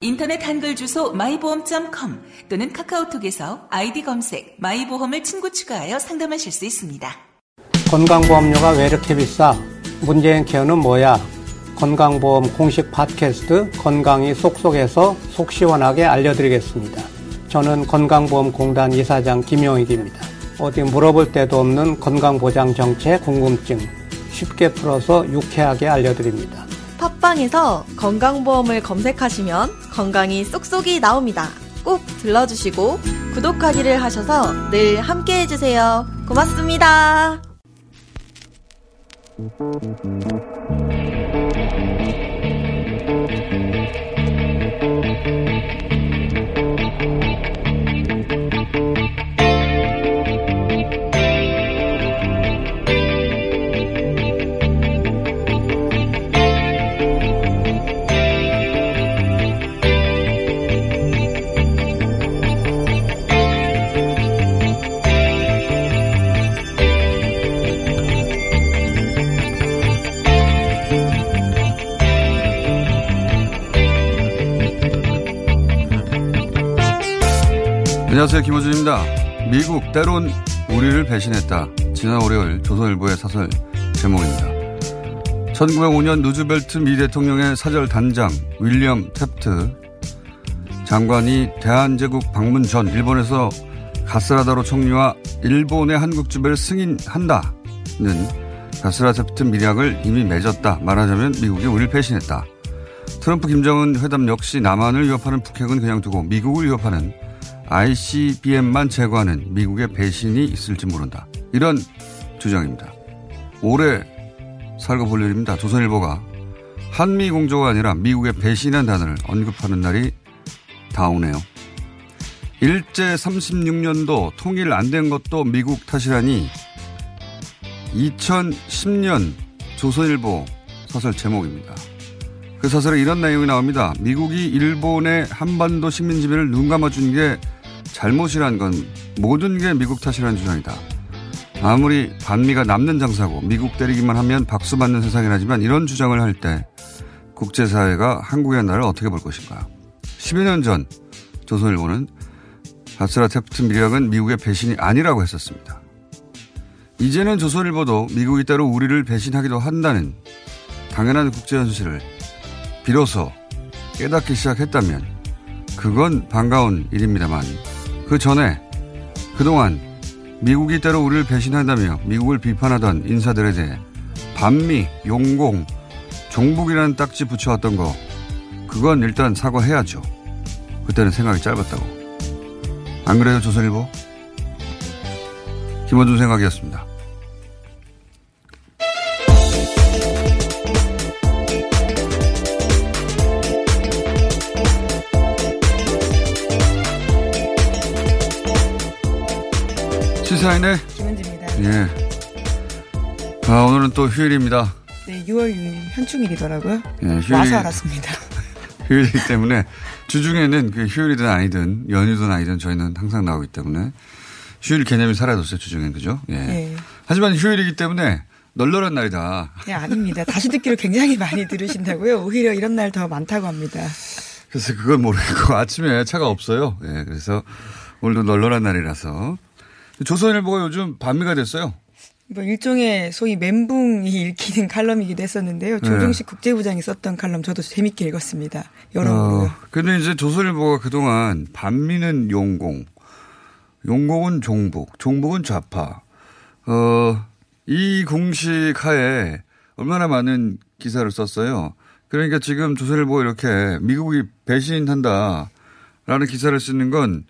인터넷 한글 주소 마이보험.com 또는 카카오톡에서 아이디 검색 마이보험을 친구 추가하여 상담하실 수 있습니다. 건강보험료가 왜 이렇게 비싸? 문재인 케어는 뭐야? 건강보험 공식 팟캐스트 건강이 쏙쏙해서 속 시원하게 알려드리겠습니다. 저는 건강보험공단 이사장 김용익입니다. 어디 물어볼 데도 없는 건강보장 정책 궁금증 쉽게 풀어서 유쾌하게 알려드립니다. 팟빵에서 건강보험을 검색하시면 건강이 쏙쏙이 나옵니다. 꼭 들러주시고 구독하기를 하셔서 늘 함께 해주세요. 고맙습니다. 안녕하세요. 김호준입니다. 미국 때론 우리를 배신했다. 지난 월요일 조선일보의 사설 제목입니다. 1905년 누즈벨트 미 대통령의 사절 단장 윌리엄 탭트 장관이 대한제국 방문 전 일본에서 가스라다로 총리와 일본의 한국주배를 승인한다는 가스라 탭트 미략을 이미 맺었다. 말하자면 미국이 우리를 배신했다. 트럼프 김정은 회담 역시 남한을 위협하는 북핵은 그냥 두고 미국을 위협하는 ICBM만 제거하는 미국의 배신이 있을지 모른다. 이런 주장입니다. 올해 살고 볼 일입니다. 조선일보가 한미 공조가 아니라 미국의 배신한 단어를 언급하는 날이 다오네요. 일제 36년도 통일 안 된 것도 미국 탓이라니 2010년 조선일보 사설 제목입니다. 그 사설에 이런 내용이 나옵니다. 미국이 일본의 한반도 식민 지배를 눈 감아준 게 잘못이란 건 모든 게 미국 탓이라는 주장이다. 아무리 반미가 남는 장사고 미국 때리기만 하면 박수 받는 세상이라지만 이런 주장을 할 때 국제사회가 한국의 나라를 어떻게 볼 것인가. 10여 년 전 조선일보는 바스라 테프트 미략은 미국의 배신이 아니라고 했었습니다. 이제는 조선일보도 미국이 따로 우리를 배신하기도 한다는 당연한 국제 현실을 비로소 깨닫기 시작했다면 그건 반가운 일입니다만 그 전에 그동안 미국이 때로 우리를 배신한다며 미국을 비판하던 인사들에 대해 반미, 용공, 종북이라는 딱지 붙여왔던 거 그건 일단 사과해야죠. 그때는 생각이 짧았다고. 안 그래요 조선일보? 김원준 생각이었습니다. 시사인의 김은지입니다. 예. 아, 오늘은 또 휴일입니다. 네, 6월 6일 현충일이더라고요. 예, 휴일, 와서 알았습니다. 휴일이기 때문에 주중에는 그 휴일이든 아니든 연휴든 아니든 저희는 항상 나오기 때문에 휴일 개념이 사라졌어요 주중엔 그죠? 예. 네. 하지만 휴일이기 때문에 널널한 날이다. 네, 아닙니다. 다시 듣기로 굉장히 많이 들으신다고요. 오히려 이런 날 더 많다고 합니다. 그래서 그건 모르겠고 아침에 차가 없어요. 예, 그래서 오늘도 널널한 날이라서 조선일보가 요즘 반미가 됐어요. 뭐 일종의 소위 멘붕이 읽히는 칼럼이기도 했었는데요. 조정식 국제부장이 썼던 칼럼 저도 재밌게 읽었습니다. 여러모로. 어, 근데 이제 조선일보가 그동안 반미는 용공, 용공은 종북, 종북은 좌파. 어, 이 공식 하에 얼마나 많은 기사를 썼어요. 그러니까 지금 조선일보 이렇게 미국이 배신한다라는 기사를 쓰는 건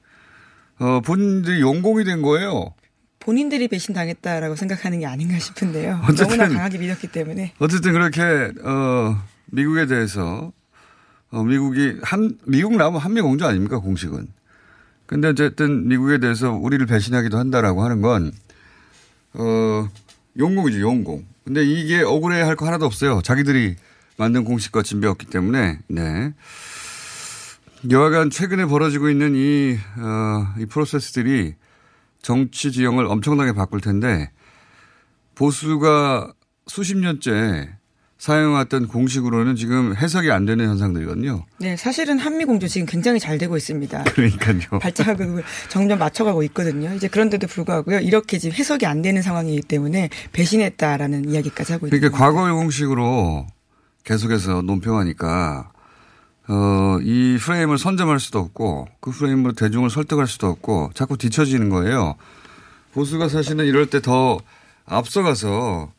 어, 본인들이 용공이 된 거예요. 본인들이 배신당했다라고 생각하는 게 아닌가 싶은데요. 어쨌든- 너무나 강하게 믿었기 때문에. 어쨌든 그렇게 어 미국에 대해서 어 미국이 한 미국 나오면 한미 공조 아닙니까 공식은 근데 어쨌든 미국에 대해서 우리를 배신하기도 한다라고 하는 건, 어, 용공이죠, 용공. 근데 이게 억울해 할 거 하나도 없어요. 자기들이 만든 공식과 진배였기 때문에, 네. 여하간 최근에 벌어지고 있는 이, 어, 이 프로세스들이 정치 지형을 엄청나게 바꿀 텐데, 보수가 수십 년째 사용했던 공식으로는 지금 해석이 안 되는 현상들이거든요. 네, 사실은 한미 공조 지금 굉장히 잘 되고 있습니다. 그러니까요. 발자국을 점점 맞춰가고 있거든요. 이제 그런데도 불구하고요. 이렇게 지금 해석이 안 되는 상황이기 때문에 배신했다라는 이야기까지 하고 있습니다. 그러니까 과거의 공식으로 계속해서 논평하니까 어, 이 프레임을 선점할 수도 없고 그 프레임으로 대중을 설득할 수도 없고 자꾸 뒤처지는 거예요. 보수가 사실은 이럴 때 더 앞서가서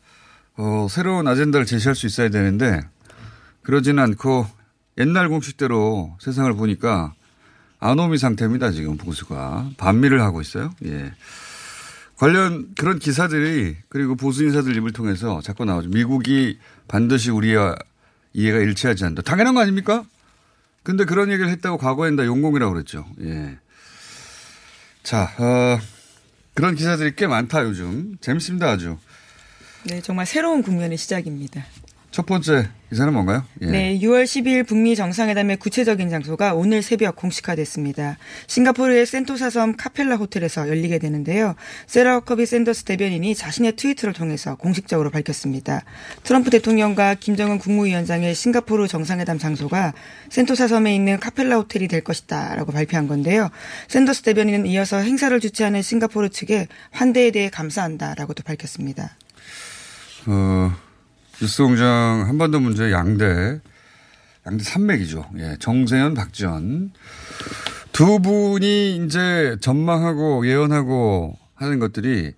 어, 새로운 아젠다를 제시할 수 있어야 되는데 그러지는 않고 옛날 공식대로 세상을 보니까 아노미 상태입니다. 지금 보수가 반미를 하고 있어요. 예. 관련 그런 기사들이 그리고 보수 인사들 입을 통해서 자꾸 나오죠. 미국이 반드시 우리와 이해가 일치하지 않는다. 당연한 거 아닙니까? 근데 그런 얘기를 했다고 과거엔 다 용공이라고 그랬죠. 예. 자, 어, 그런 기사들이 꽤 많다 요즘. 재밌습니다 아주. 네, 정말 새로운 국면의 시작입니다. 첫 번째 기사는 뭔가요? 예. 네, 6월 10일 북미 정상회담의 구체적인 장소가 오늘 새벽 공식화됐습니다. 싱가포르의 센토사 섬 카펠라 호텔에서 열리게 되는데요. 세라 허커비 샌더스 대변인이 자신의 트위터를 통해서 공식적으로 밝혔습니다. 트럼프 대통령과 김정은 국무위원장의 싱가포르 정상회담 장소가 센토사 섬에 있는 카펠라 호텔이 될 것이다라고 발표한 건데요. 샌더스 대변인은 이어서 행사를 주최하는 싱가포르 측에 환대에 대해 감사한다라고도 밝혔습니다. 어, 뉴스공장 한반도 문제 양대, 양대 산맥이죠. 예, 정세현, 박지원. 두 분이 이제 전망하고 예언하고 하는 것들이,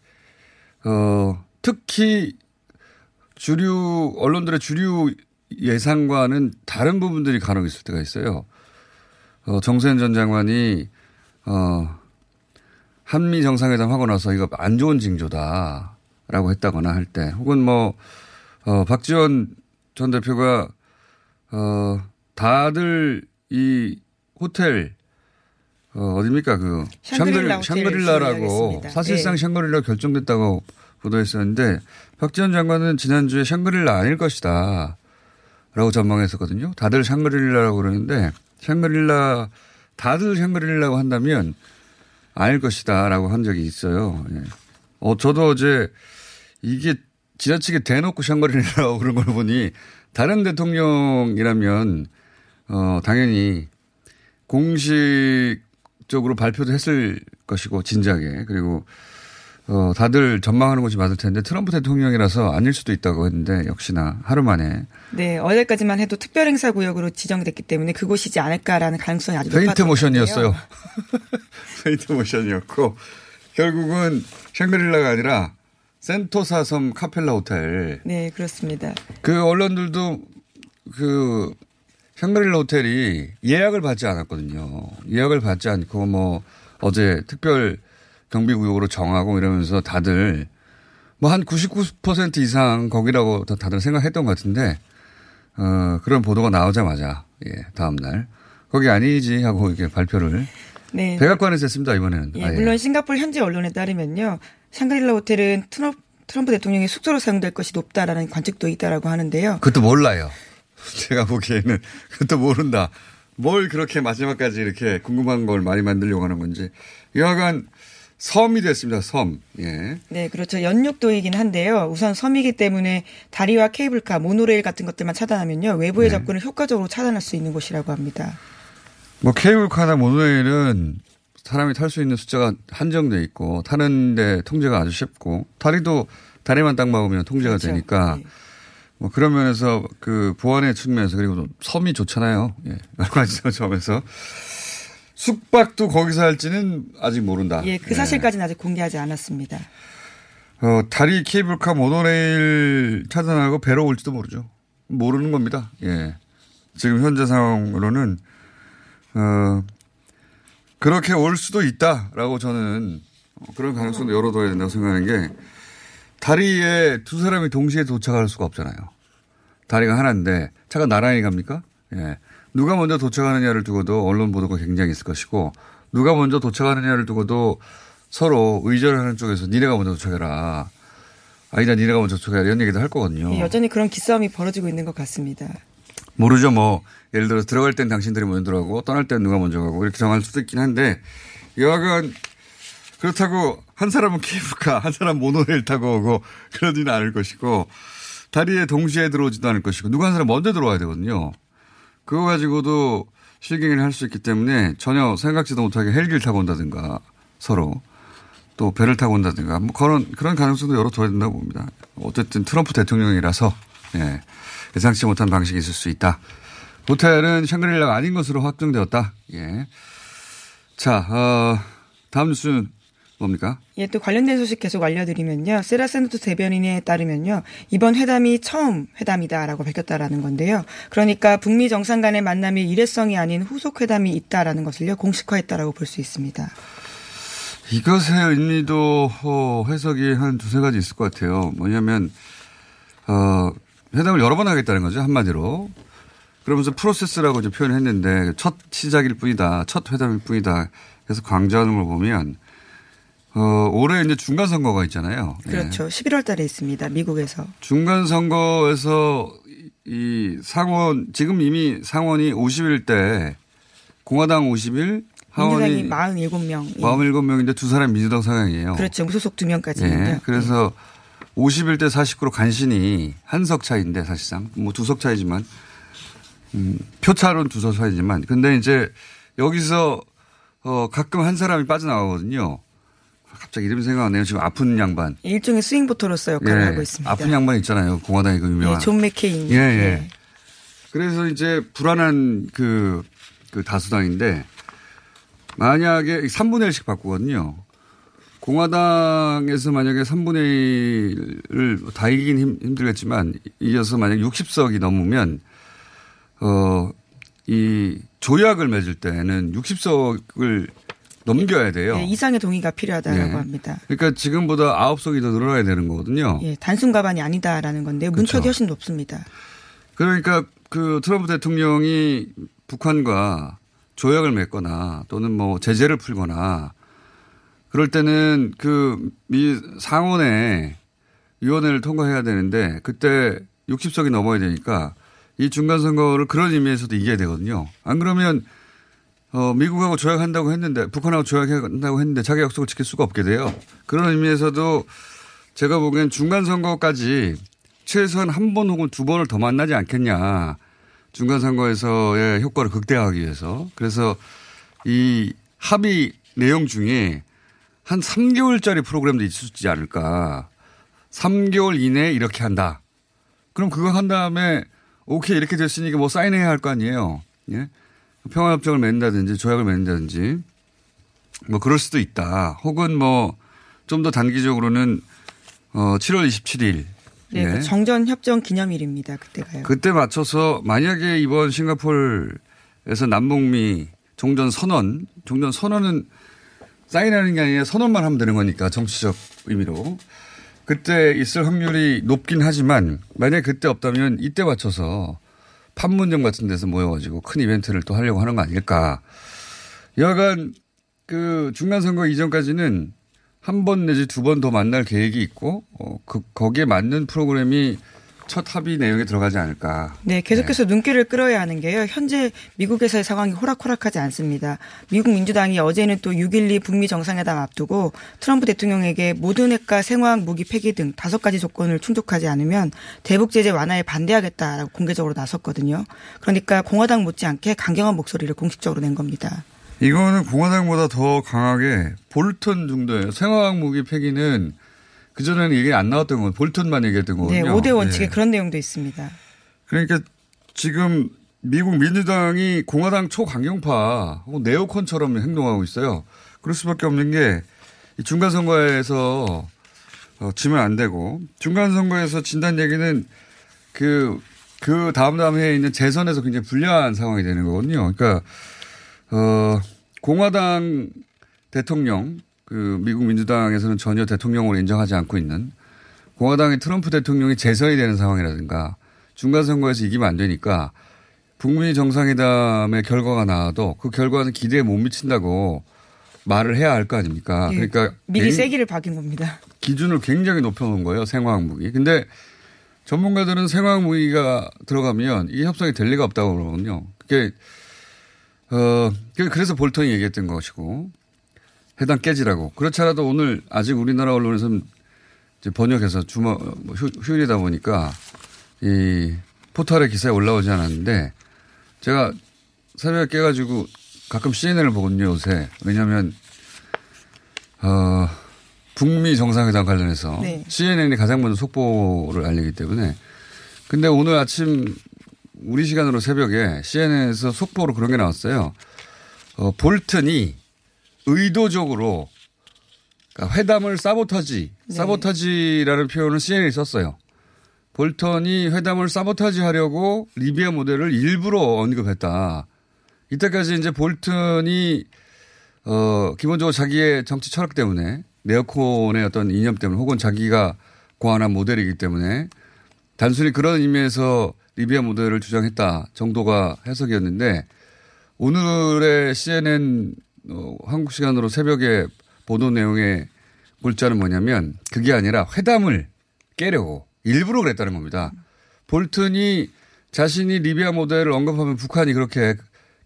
어, 특히 주류, 언론들의 주류 예상과는 다른 부분들이 간혹 있을 때가 있어요. 어, 정세현 전 장관이, 어, 한미 정상회담 하고 나서 이거 안 좋은 징조다. 라고 했다거나 할 때, 혹은 뭐, 어, 박지원 전 대표가, 어, 다들 이 호텔, 어, 어딥니까? 그, 샹그릴라 샹그릴, 호텔을 샹그릴라라고 준비하겠습니다. 사실상 네. 샹그릴라 결정됐다고 보도했었는데, 박지원 장관은 지난주에 샹그릴라 아닐 것이다. 라고 전망했었거든요. 다들 샹그릴라라고 그러는데, 샹그릴라, 다들 샹그릴라고 한다면 아닐 것이다. 라고 한 적이 있어요. 예. 어, 저도 어제 이게 지나치게 대놓고 샹그릴라라고 그런 걸 보니 다른 대통령이라면 어, 당연히 공식적으로 발표도 했을 것이고 진작에 그리고 어, 다들 전망하는 것이 맞을 텐데 트럼프 대통령이라서 아닐 수도 있다고 했는데 역시나 하루 만에 네, 어제까지만 해도 특별 행사 구역으로 지정됐기 때문에 그곳이지 않을까라는 가능성이 아주 페인트 높았던 모션이었어요. 건데요. 페인트 모션이었고 결국은 샹그릴라가 아니라 센토사 섬 카펠라 호텔 네, 그렇습니다. 그 언론들도 그 샹그릴라 호텔이 예약을 받지 않았거든요. 예약을 받지 않고 뭐 어제 특별 경비구역으로 정하고 이러면서 다들 뭐 한 99% 이상 거기라고 다- 다들 생각했던 것 같은데 어 그런 보도가 나오자마자 예 다음 날 거기 아니지 하고 이렇게 발표를 네. 백악관에서 했습니다 이번에는. 예, 아 예. 물론 싱가포르 현지 언론에 따르면요. 샹그릴라 호텔은 트럼프, 트럼프 대통령의 숙소로 사용될 것이 높다라는 관측도 있다라고 하는데요. 그것도 몰라요. 제가 보기에는 그것도 모른다. 뭘 그렇게 마지막까지 이렇게 궁금한 걸 많이 만들려고 하는 건지. 여하간 섬이 됐습니다. 섬. 예. 네, 그렇죠. 연육도이긴 한데요. 우선 섬이기 때문에 다리와 케이블카, 모노레일 같은 것들만 차단하면요. 외부의 네. 접근을 효과적으로 차단할 수 있는 곳이라고 합니다. 뭐 케이블카나 모노레일은 사람이 탈 수 있는 숫자가 한정돼 있고 타는데 통제가 아주 쉽고 다리도 다리만 딱 막으면 통제가 그렇죠. 되니까 네. 뭐 그런 면에서 그 보안의 측면에서 그리고 또 섬이 좋잖아요. 예. 여러 가지 점에서 숙박도 거기서 할지는 아직 모른다. 예, 그 예. 사실까지는 아직 공개하지 않았습니다. 어, 다리 케이블카 모노레일 차단하고 배로 올지도 모르죠. 모르는 겁니다. 예. 지금 현재 상황으로는, 어, 그렇게 올 수도 있다라고 저는 어, 그런 가능성도 열어둬야 된다고 생각하는 게 다리에 두 사람이 동시에 도착할 수가 없잖아요. 다리가 하나인데 차가 나란히 갑니까? 예. 누가 먼저 도착하느냐를 두고도 언론 보도가 굉장히 있을 것이고 누가 먼저 도착하느냐를 두고도 서로 의존하는 쪽에서 니네가 먼저 도착해라. 아니다, 니네가 먼저 도착해라. 이런 얘기도 할 거거든요. 예, 여전히 그런 기싸움이 벌어지고 있는 것 같습니다. 모르죠. 뭐 예를 들어 들어갈 땐 당신들이 먼저 들어가고 떠날 땐 누가 먼저 가고 이렇게 정할 수도 있긴 한데 여하간 그렇다고 한 사람은 케이블카 한 사람 모노레일 타고 오고 그러지는 않을 것이고 다리에 동시에 들어오지도 않을 것이고 누가 한 사람 먼저 들어와야 되거든요. 그거 가지고도 실갱이를 할 수 있기 때문에 전혀 생각지도 못하게 헬기를 타고 온다든가 서로 또 배를 타고 온다든가 뭐 그런 그런 가능성도 열어둬야 된다고 봅니다. 어쨌든 트럼프 대통령이라서 예, 예상치 못한 방식이 있을 수 있다. 호텔은 샹그릴라가 아닌 것으로 확정되었다. 예. 자, 어, 다음 뉴스는 뭡니까? 예, 또 관련된 소식 계속 알려드리면요. 세라 샌토 대변인에 따르면요. 이번 회담이 처음 회담이다라고 밝혔다라는 건데요. 그러니까 북미 정상 간의 만남이 일회성이 아닌 후속 회담이 있다라는 것을요. 공식화했다라고 볼 수 있습니다. 이것의 의미도 어, 해석이 한 두세 가지 있을 것 같아요. 뭐냐면 어, 회담을 여러 번 하겠다는 거죠. 한마디로. 그러면서 프로세스라고 이제 표현을 했는데 첫 시작일 뿐이다. 첫 회담일 뿐이다. 그래서 강조하는 걸 보면 어, 올해 이제 중간 선거가 있잖아요. 그렇죠. 예. 11월 달에 있습니다. 미국에서. 중간 선거에서 이 상원 지금 이미 상원이 50일 때 공화당 50일 하원이 47명. 47명인데 두 사람 민주당 상황이에요. 그렇죠. 무소속 두 명까지는요. 예. 그래서 예. 51 대 49로 간신히 한 석 차이인데 사실상 뭐 두 석 차이지만 음, 표차로는 두석 차이지만 근데 이제 여기서 어 가끔 한 사람이 빠져나가거든요. 갑자기 이름 생각 안 나요. 지금 아픈 양반. 일종의 swing voter로서 역할을 예, 하고 있습니다. 아픈 양반 있잖아요. 공화당의 그 유명한. 예, 존 맥케인. 예, 예. 그래서 이제 불안한 그, 그 다수당인데 만약에 3분의 1씩 바꾸거든요. 공화당에서 만약에 3분의 1을 다 이기긴 힘, 힘들겠지만 이어서 만약 60석이 넘으면 어, 이 조약을 맺을 때는 60석을 넘겨야 돼요. 예, 이상의 동의가 필요하다고 예. 합니다. 그러니까 지금보다 9석이 더 늘어나야 되는 거거든요. 예, 단순 가반이 아니다라는 건데 그렇죠. 문턱이 훨씬 높습니다. 그러니까 그 트럼프 대통령이 북한과 조약을 맺거나 또는 뭐 제재를 풀거나 그럴 때는 그 미 상원에 위원회를 통과해야 되는데 그때 60석이 넘어야 되니까 이 중간 선거를 그런 의미에서도 이겨야 되거든요. 안 그러면 어 미국하고 조약한다고 했는데 북한하고 조약한다고 했는데 자기 약속을 지킬 수가 없게 돼요. 그런 의미에서도 제가 보기엔 중간 선거까지 최소한 한 번 혹은 두 번을 더 만나지 않겠냐. 중간 선거에서의 효과를 극대화하기 위해서. 그래서 이 합의 내용 중에 한 3개월짜리 프로그램도 있을지 않을까. 3개월 이내에 이렇게 한다. 그럼 그거 한 다음에 오케이 이렇게 됐으니까 뭐 사인해야 할 거 아니에요. 예? 평화협정을 맺는다든지 조약을 맺는다든지 뭐 그럴 수도 있다. 혹은 뭐 좀 더 단기적으로는 어 7월 27일 네, 예. 정전 협정 기념일입니다. 그때가요. 그때 맞춰서 만약에 이번 싱가포르에서 남북미 종전 선언, 종전 선언은 사인하는 게 아니라 선언만 하면 되는 거니까 정치적 의미로. 그때 있을 확률이 높긴 하지만 만약에 그때 없다면 이때 맞춰서 판문점 같은 데서 모여가지고 큰 이벤트를 또 하려고 하는 거 아닐까. 여하간 그 중간선거 이전까지는 한 번 내지 두 번 더 만날 계획이 있고, 어, 그, 거기에 맞는 프로그램이 첫 합의 내용에 들어가지 않을까. 네, 계속해서 네. 눈길을 끌어야 하는 게요. 현재 미국에서의 상황이 호락호락하지 않습니다. 미국 민주당이 어제는 또 6.12 북미 정상회담 앞두고 트럼프 대통령에게 모든 핵과 생화학 무기 폐기 등 다섯 가지 조건을 충족하지 않으면 대북 제재 완화에 반대하겠다라고 공개적으로 나섰거든요. 그러니까 공화당 못지않게 강경한 목소리를 공식적으로 낸 겁니다. 이거는 공화당보다 더 강하게 볼턴 정도예요. 생화학 무기 폐기는 그전에는 얘기 안 나왔던 건 볼턴만 얘기했던 거거든요. 네, 5대 원칙에 네. 그런 내용도 있습니다. 그러니까 지금 미국 민주당이 공화당 초강경파 혹은 네오콘처럼 행동하고 있어요. 그럴 수밖에 없는 게 중간 선거에서 어, 지면 안 되고 중간 선거에서 진단 얘기는 그, 그 다음 다음 해에 있는 재선에서 굉장히 불리한 상황이 되는 거거든요. 그러니까, 어, 공화당 대통령 그 미국 민주당에서는 전혀 대통령으로 인정하지 않고 있는 공화당의 트럼프 대통령이 재선이 되는 상황이라든가 중간 선거에서 이기면 안 되니까 북미 정상회담의 결과가 나와도 그 결과는 기대에 못 미친다고 말을 해야 할 거 아닙니까? 예, 그러니까 미리 세기를 박인 겁니다. 기준을 굉장히 높여놓은 거예요. 생화학 무기. 근데 전문가들은 생화학 무기가 들어가면 이 협상이 될 리가 없다고 그러거든요. 그게 어 그- 그래서 볼턴이 얘기했던 것이고 해당 깨지라고. 그렇지 않아도 오늘 아직 우리나라 언론에서는 이제 번역해서 주말 뭐 휴, 휴일이다 보니까 이 포털에 기사에 올라오지 않았는데 제가 새벽에 깨가지고 가끔 CNN을 보거든요 요새. 왜냐하면 어 북미 정상회담 관련해서 네. CNN이 가장 먼저 속보를 알리기 때문에 근데 오늘 아침 우리 시간으로 새벽에 CNN에서 속보로 그런 게 나왔어요. 어, 볼튼이 의도적으로 그러니까 회담을 사보타지, 네. 사보타지라는 표현을 CNN이 썼어요. 볼턴이 회담을 사보타지 하려고 리비아 모델을 일부러 언급했다. 이때까지 이제 볼튼이 어, 기본적으로 자기의 정치 철학 때문에 네오콘의 어떤 이념 때문에 혹은 자기가 고안한 모델이기 때문에 단순히 그런 의미에서 리비아 모델을 주장했다 정도가 해석이었는데 오늘의 CNN 어, 한국 시간으로 새벽에 보도 내용의 골자는 뭐냐면 그게 아니라 회담을 깨려고 일부러 그랬다는 겁니다. 볼튼이 자신이 리비아 모델을 언급하면 북한이 그렇게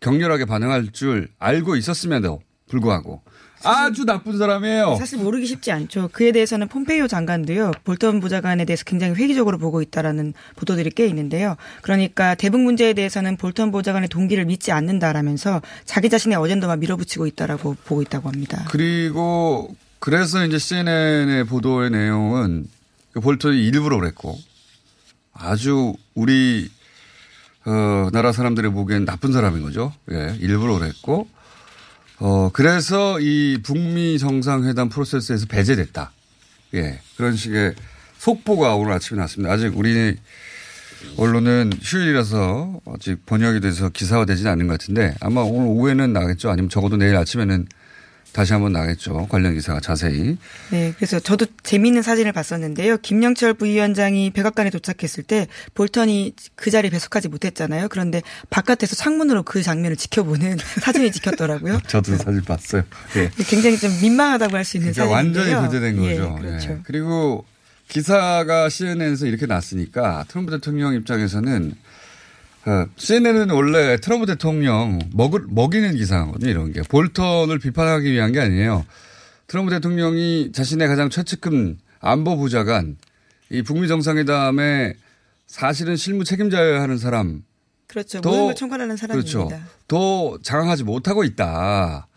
격렬하게 반응할 줄 알고 있었음에도 불구하고 아주 나쁜 사람이에요. 사실 모르기 쉽지 않죠. 그에 대해서는 폼페이오 장관도요. 볼턴 보좌관에 대해서 굉장히 회의적으로 보고 있다라는 보도들이 꽤 있는데요. 그러니까 대북 문제에 대해서는 볼턴 보좌관의 동기를 믿지 않는다라면서 자기 자신의 어젠더만 밀어붙이고 있다라고 보고 있다고 합니다. 그리고 그래서 이제 CNN의 보도의 내용은 그 볼턴이 일부러 그랬고 아주 우리 어, 나라 사람들이 보기엔 나쁜 사람인 거죠. 예, 일부러 그랬고 어, 그래서 이 북미 정상회담 프로세스에서 배제됐다. 예, 그런 식의 속보가 오늘 아침에 났습니다. 아직 우리 언론은 휴일이라서 아직 번역이 돼서 기사화되지는 않은 것 같은데 아마 오늘 오후에는 나겠죠. 아니면 적어도 내일 아침에는 다시 한번 나겠죠. 관련 기사가 자세히. 네, 그래서 저도 재미있는 사진을 봤었는데요. 김영철 부위원장이 백악관에 도착했을 때 볼턴이 그 자리에 배속하지 못했잖아요. 그런데 바깥에서 창문으로 그 장면을 지켜보는 사진이 찍혔더라고요. 저도 사진 봤어요. 예. 굉장히 좀 민망하다고 할 수 있는 그러니까 사진인데요. 완전히 배제된 예, 거죠. 그렇죠. 예. 그리고 기사가 CNN에서 이렇게 났으니까 트럼프 대통령 입장에서는 어, CNN은 원래 트럼프 대통령 먹을, 먹이는 기사거든요. 이런 게. 볼턴을 비판하기 위한 게 아니에요. 트럼프 대통령이 자신의 가장 최측근 안보 부자관 이 북미 정상회담에 사실은 실무 책임자여야 하는 사람 그렇죠. 더- 모든 걸 총괄하는 사람입니다. 그렇죠. 더 장악하지 못하고 있다.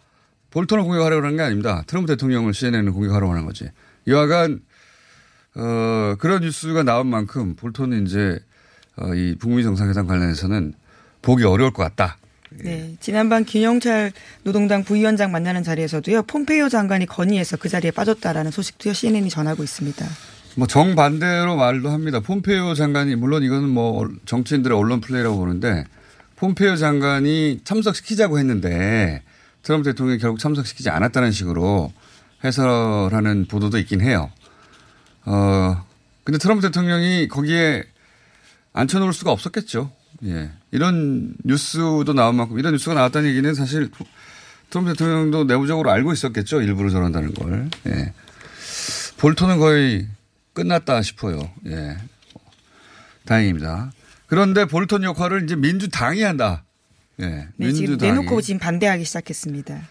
볼턴을 공격하려고 하는 게 아닙니다. 트럼프 대통령을 CNN을 공격하려고 하는 거지. 여하간, 어, 그런 뉴스가 나온 만큼 볼턴은 이제, 어, 이 북미 정상회담 관련해서는 보기 어려울 것 같다. 네. 지난번 김영철 노동당 부위원장 만나는 자리에서도요. 폼페이오 장관이 건의해서 그 자리에 빠졌다라는 소식도요. CNN이 전하고 있습니다. 뭐 정반대로 말도 합니다. 폼페이오 장관이 물론 이거는 뭐 정치인들의 언론 플레이라고 보는데 폼페이오 장관이 참석시키자고 했는데 트럼프 대통령이 결국 참석시키지 않았다는 식으로 해설하는 보도도 있긴 해요. 어 근데 트럼프 대통령이 거기에 앉혀놓을 수가 없었겠죠. 예. 이런 뉴스도 나온 만큼 이런 뉴스가 나왔다는 얘기는 사실 트럼프 대통령도 내부적으로 알고 있었겠죠. 일부러 저런다는 걸. 예. 볼턴은 거의 끝났다 싶어요. 예. 다행입니다. 그런데 볼턴 역할을 이제 민주당이 한다. 예. 네, 지금 민주당이. 내놓고 지금 반대하기 시작했습니다.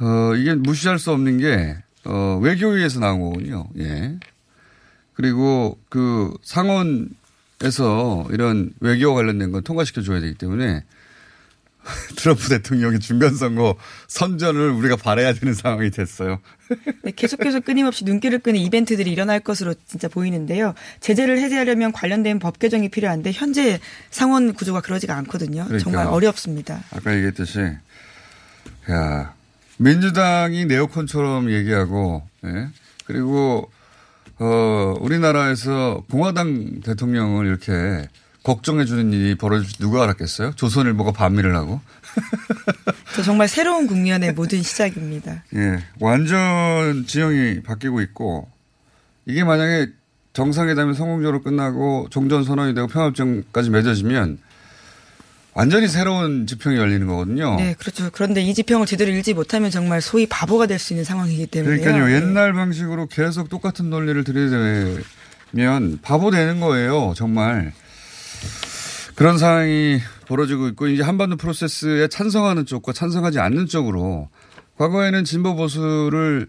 어, 이게 무시할 수 없는 게, 어, 외교위에서 나온 거군요. 예. 그리고 그 상원 에서 이런 외교 관련된 건 통과시켜 줘야 되기 때문에 트럼프 대통령의 중간선거 선전을 우리가 바라야 되는 상황이 됐어요. 네, 계속해서 끊임없이 눈길을 끄는 이벤트들이 일어날 것으로 진짜 보이는데요. 제재를 해제하려면 관련된 법 개정이 필요한데 현재 상원 구조가 그러지가 않거든요. 그러니까요. 정말 어렵습니다. 아까 얘기했듯이, 야, 민주당이 네오콘처럼 얘기하고, 예? 그리고, 어, 우리나라에서 공화당 대통령을 이렇게 걱정해주는 일이 벌어질 줄 누가 알았겠어요? 조선일보가 반미를 하고. 저 정말 새로운 국면의 모든 시작입니다. 예, 완전 지형이 바뀌고 있고, 이게 만약에 정상회담이 성공적으로 끝나고 종전선언이 되고 평화협정까지 맺어지면, 완전히 새로운 지평이 열리는 거거든요. 네, 그렇죠. 그런데 이 지평을 제대로 읽지 못하면 정말 소위 바보가 될 수 있는 상황이기 때문에. 그러니까요. 옛날 방식으로 계속 똑같은 논리를 들이대면 바보 되는 거예요. 정말. 그런 상황이 벌어지고 있고 이제 한반도 프로세스에 찬성하는 쪽과 찬성하지 않는 쪽으로 과거에는 진보 보수를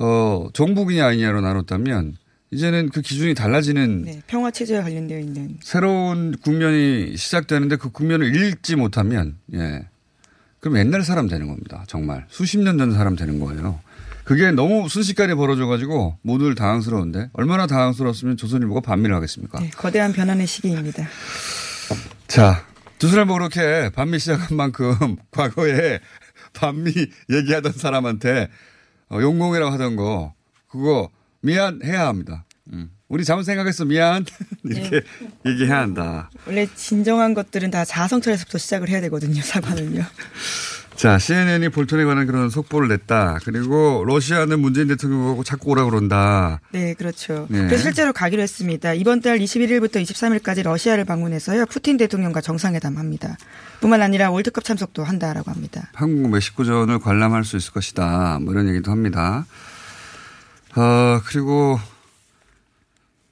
어 정북이냐 아니냐로 나눴다면 이제는 그 기준이 달라지는 네, 평화 체제와 관련되어 있는 새로운 국면이 시작되는데 그 국면을 읽지 못하면 예. 그럼 옛날 사람 되는 겁니다. 정말 수십 년 전 사람 되는 거예요. 그게 너무 순식간에 벌어져 가지고 모두들 당황스러운데 얼마나 당황스러웠으면 조선일보가 반미를 하겠습니까? 네, 거대한 변환의 시기입니다. 자, 조선일보 그렇게 반미 시작한 만큼 과거에 반미 얘기하던 사람한테 어, 용공이라고 하던 거 그거 미안해야 합니다. 음. 우리 잘못 생각했어 미안 이렇게 얘기해야 한다. 원래 진정한 것들은 다 자아성찰에서부터 시작을 해야 되거든요. 사과는요. 자, CNN이 볼턴에 관한 그런 속보를 냈다. 그리고 러시아는 문재인 대통령하고 자꾸 오라 그런다. 네, 그렇죠. 네. 그래서 실제로 가기로 했습니다. 이번 달 21일부터 23일까지 러시아를 방문해서요. 푸틴 대통령과 정상회담 합니다. 뿐만 아니라 월드컵 참석도 한다라고 합니다. 한국 멕시코전을 관람할 수 있을 것이다. 뭐 이런 얘기도 합니다. 어, 그리고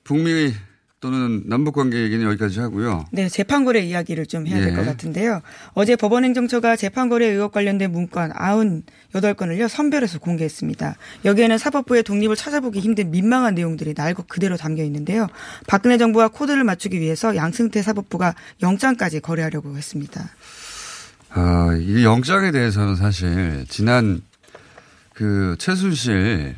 북미 또는 남북 관계 얘기는 여기까지 하고요. 네, 재판거래 이야기를 좀 해야 될것 예. 같은데요. 어제 법원행정처가 재판거래 의혹 관련된 문건 98건을요, 선별해서 공개했습니다. 여기에는 사법부의 독립을 찾아보기 힘든 민망한 내용들이 날고 그대로 담겨 있는데요. 박근혜 정부와 코드를 맞추기 위해서 양승태 사법부가 영장까지 거래하려고 했습니다. 어, 이 영장에 대해서는 사실 지난 그 최순실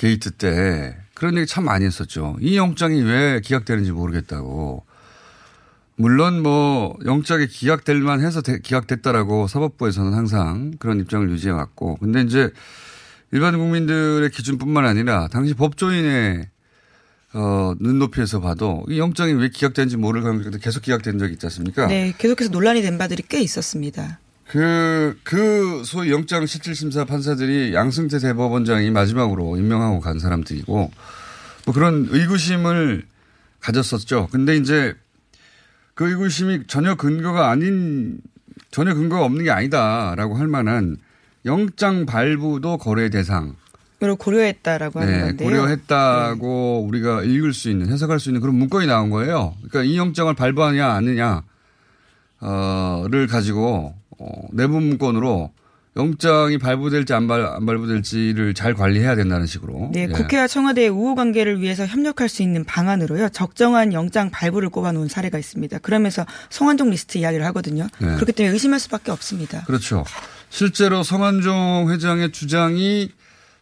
게이트 때 그런 얘기 참 많이 했었죠. 이 영장이 왜 기각되는지 모르겠다고. 물론 뭐 영장이 기각될 만해서 대- 기각됐다라고 사법부에서는 항상 그런 입장을 유지해 왔고, 근데 이제 일반 국민들의 기준뿐만 아니라 당시 법조인의 어, 눈높이에서 봐도 이 영장이 왜 기각되는지 모를 가능성도 계속 기각된 적이 있지 않습니까? 네, 계속해서 논란이 된 바들이 꽤 있었습니다. 그, 그, 소위 영장 실질심사 판사들이 양승태 대법원장이 마지막으로 임명하고 간 사람들이고, 뭐 그런 의구심을 가졌었죠. 근데 이제 그 의구심이 전혀 근거가 아닌, 전혀 근거가 없는 게 아니다라고 할 만한 영장 발부도 거래 대상. 이걸 고려했다라고 하는 네, 건데요. 고려했다고 우리가 읽을 수 있는, 해석할 수 있는 그런 문건이 나온 거예요. 그러니까 이 영장을 발부하냐, 아느냐, 어,를 가지고, 어, 내부 문건으로 영장이 발부될지 안, 발, 안 발부될지를 잘 관리해야 된다는 식으로. 네, 예. 국회와 청와대의 우호 관계를 위해서 협력할 수 있는 방안으로요. 적정한 영장 발부를 꼽아놓은 사례가 있습니다. 그러면서 성완종 리스트 이야기를 하거든요. 네. 그렇기 때문에 의심할 수밖에 없습니다. 그렇죠. 실제로 성한종 회장의 주장이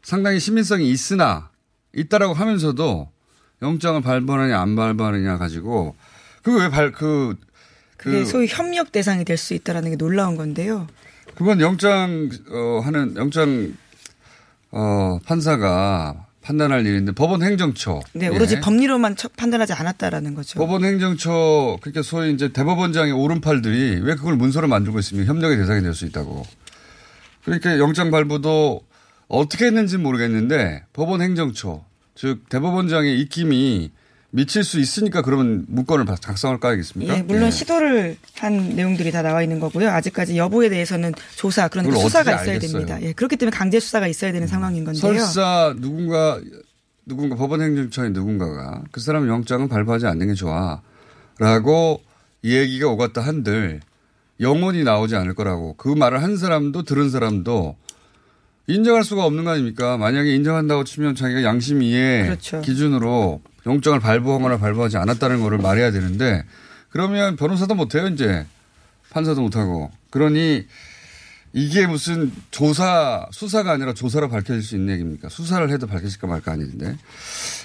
상당히 신빙성이 있으나, 있다라고 하면서도 영장을 발부하느냐, 안 발부하느냐 가지고, 그거 왜 발, 그, 그게 그 소위 협력 대상이 될 수 있다라는 게 놀라운 건데요. 그건 영장 어 하는 영장 어 판사가 판단할 일인데 법원 행정처. 네, 예. 오로지 법리로만 처- 판단하지 않았다라는 거죠. 법원 행정처 그러니까 소위 이제 대법원장의 오른팔들이 왜 그걸 문서로 만들고 있습니까? 협력의 대상이 될 수 있다고. 그러니까 영장 발부도 어떻게 했는지 는 모르겠는데 법원 행정처 즉 대법원장의 입김이 미칠 수 있으니까 그러면 문건을 작성할 거 아니겠습니까? 예, 물론 예. 시도를 한 내용들이 다 나와 있는 거고요. 아직까지 여부에 대해서는 조사 그러니까 수사가 있어야 알겠어요? 음. 됩니다. 예, 그렇기 때문에 강제 수사가 있어야 되는 상황인 건데요. 설사 누군가 누군가 법원 행정처의 누군가가 그 사람 영장은 발부하지 않는 게 좋아라고 이 얘기가 오갔다 한들 영원히 나오지 않을 거라고 그 말을 한 사람도 들은 사람도 인정할 수가 없는 거 아닙니까? 만약에 인정한다고 치면 자기가 양심 이해 그렇죠. 기준으로 영장을 발부하거나 발부하지 않았다는 거를 말해야 되는데 그러면 변호사도 못해요 이제 판사도 못하고 그러니 이게 무슨 조사 수사가 아니라 조사로 밝혀질 수 있는 얘기입니까? 수사를 해도 밝혀질까 말까 아닌데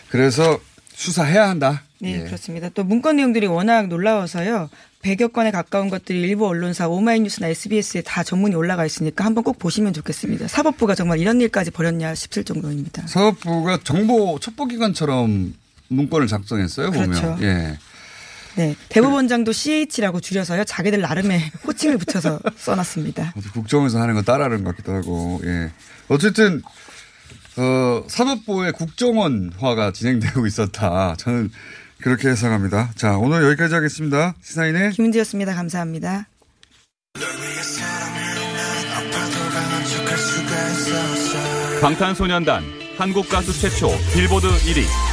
그래서 수사해야 한다. 네, 예. 그렇습니다. 또 문건 내용들이 워낙 놀라워서요. 100여 건에 가까운 것들이 일부 언론사 오마이뉴스나 SBS에 다 전문이 올라가 있으니까 한번 꼭 보시면 좋겠습니다. 사법부가 정말 이런 일까지 벌였냐 싶을 정도입니다. 사법부가 정보 첩보기관처럼 문건을 작성했어요 보면. 그렇죠. 예. 네. 대법원장도 CH라고 줄여서요. 자기들 나름의 호칭을 붙여서 써놨습니다. 국정에서 하는 거 따라하는 것 같기도 하고, 예. 어쨌든, 어, 사법부의 국정원화가 진행되고 있었다. 저는 그렇게 해석합니다. 자, 오늘 여기까지 하겠습니다. 시사인의 김은지였습니다. 감사합니다. 방탄소년단 한국 가수 최초 빌보드 1위.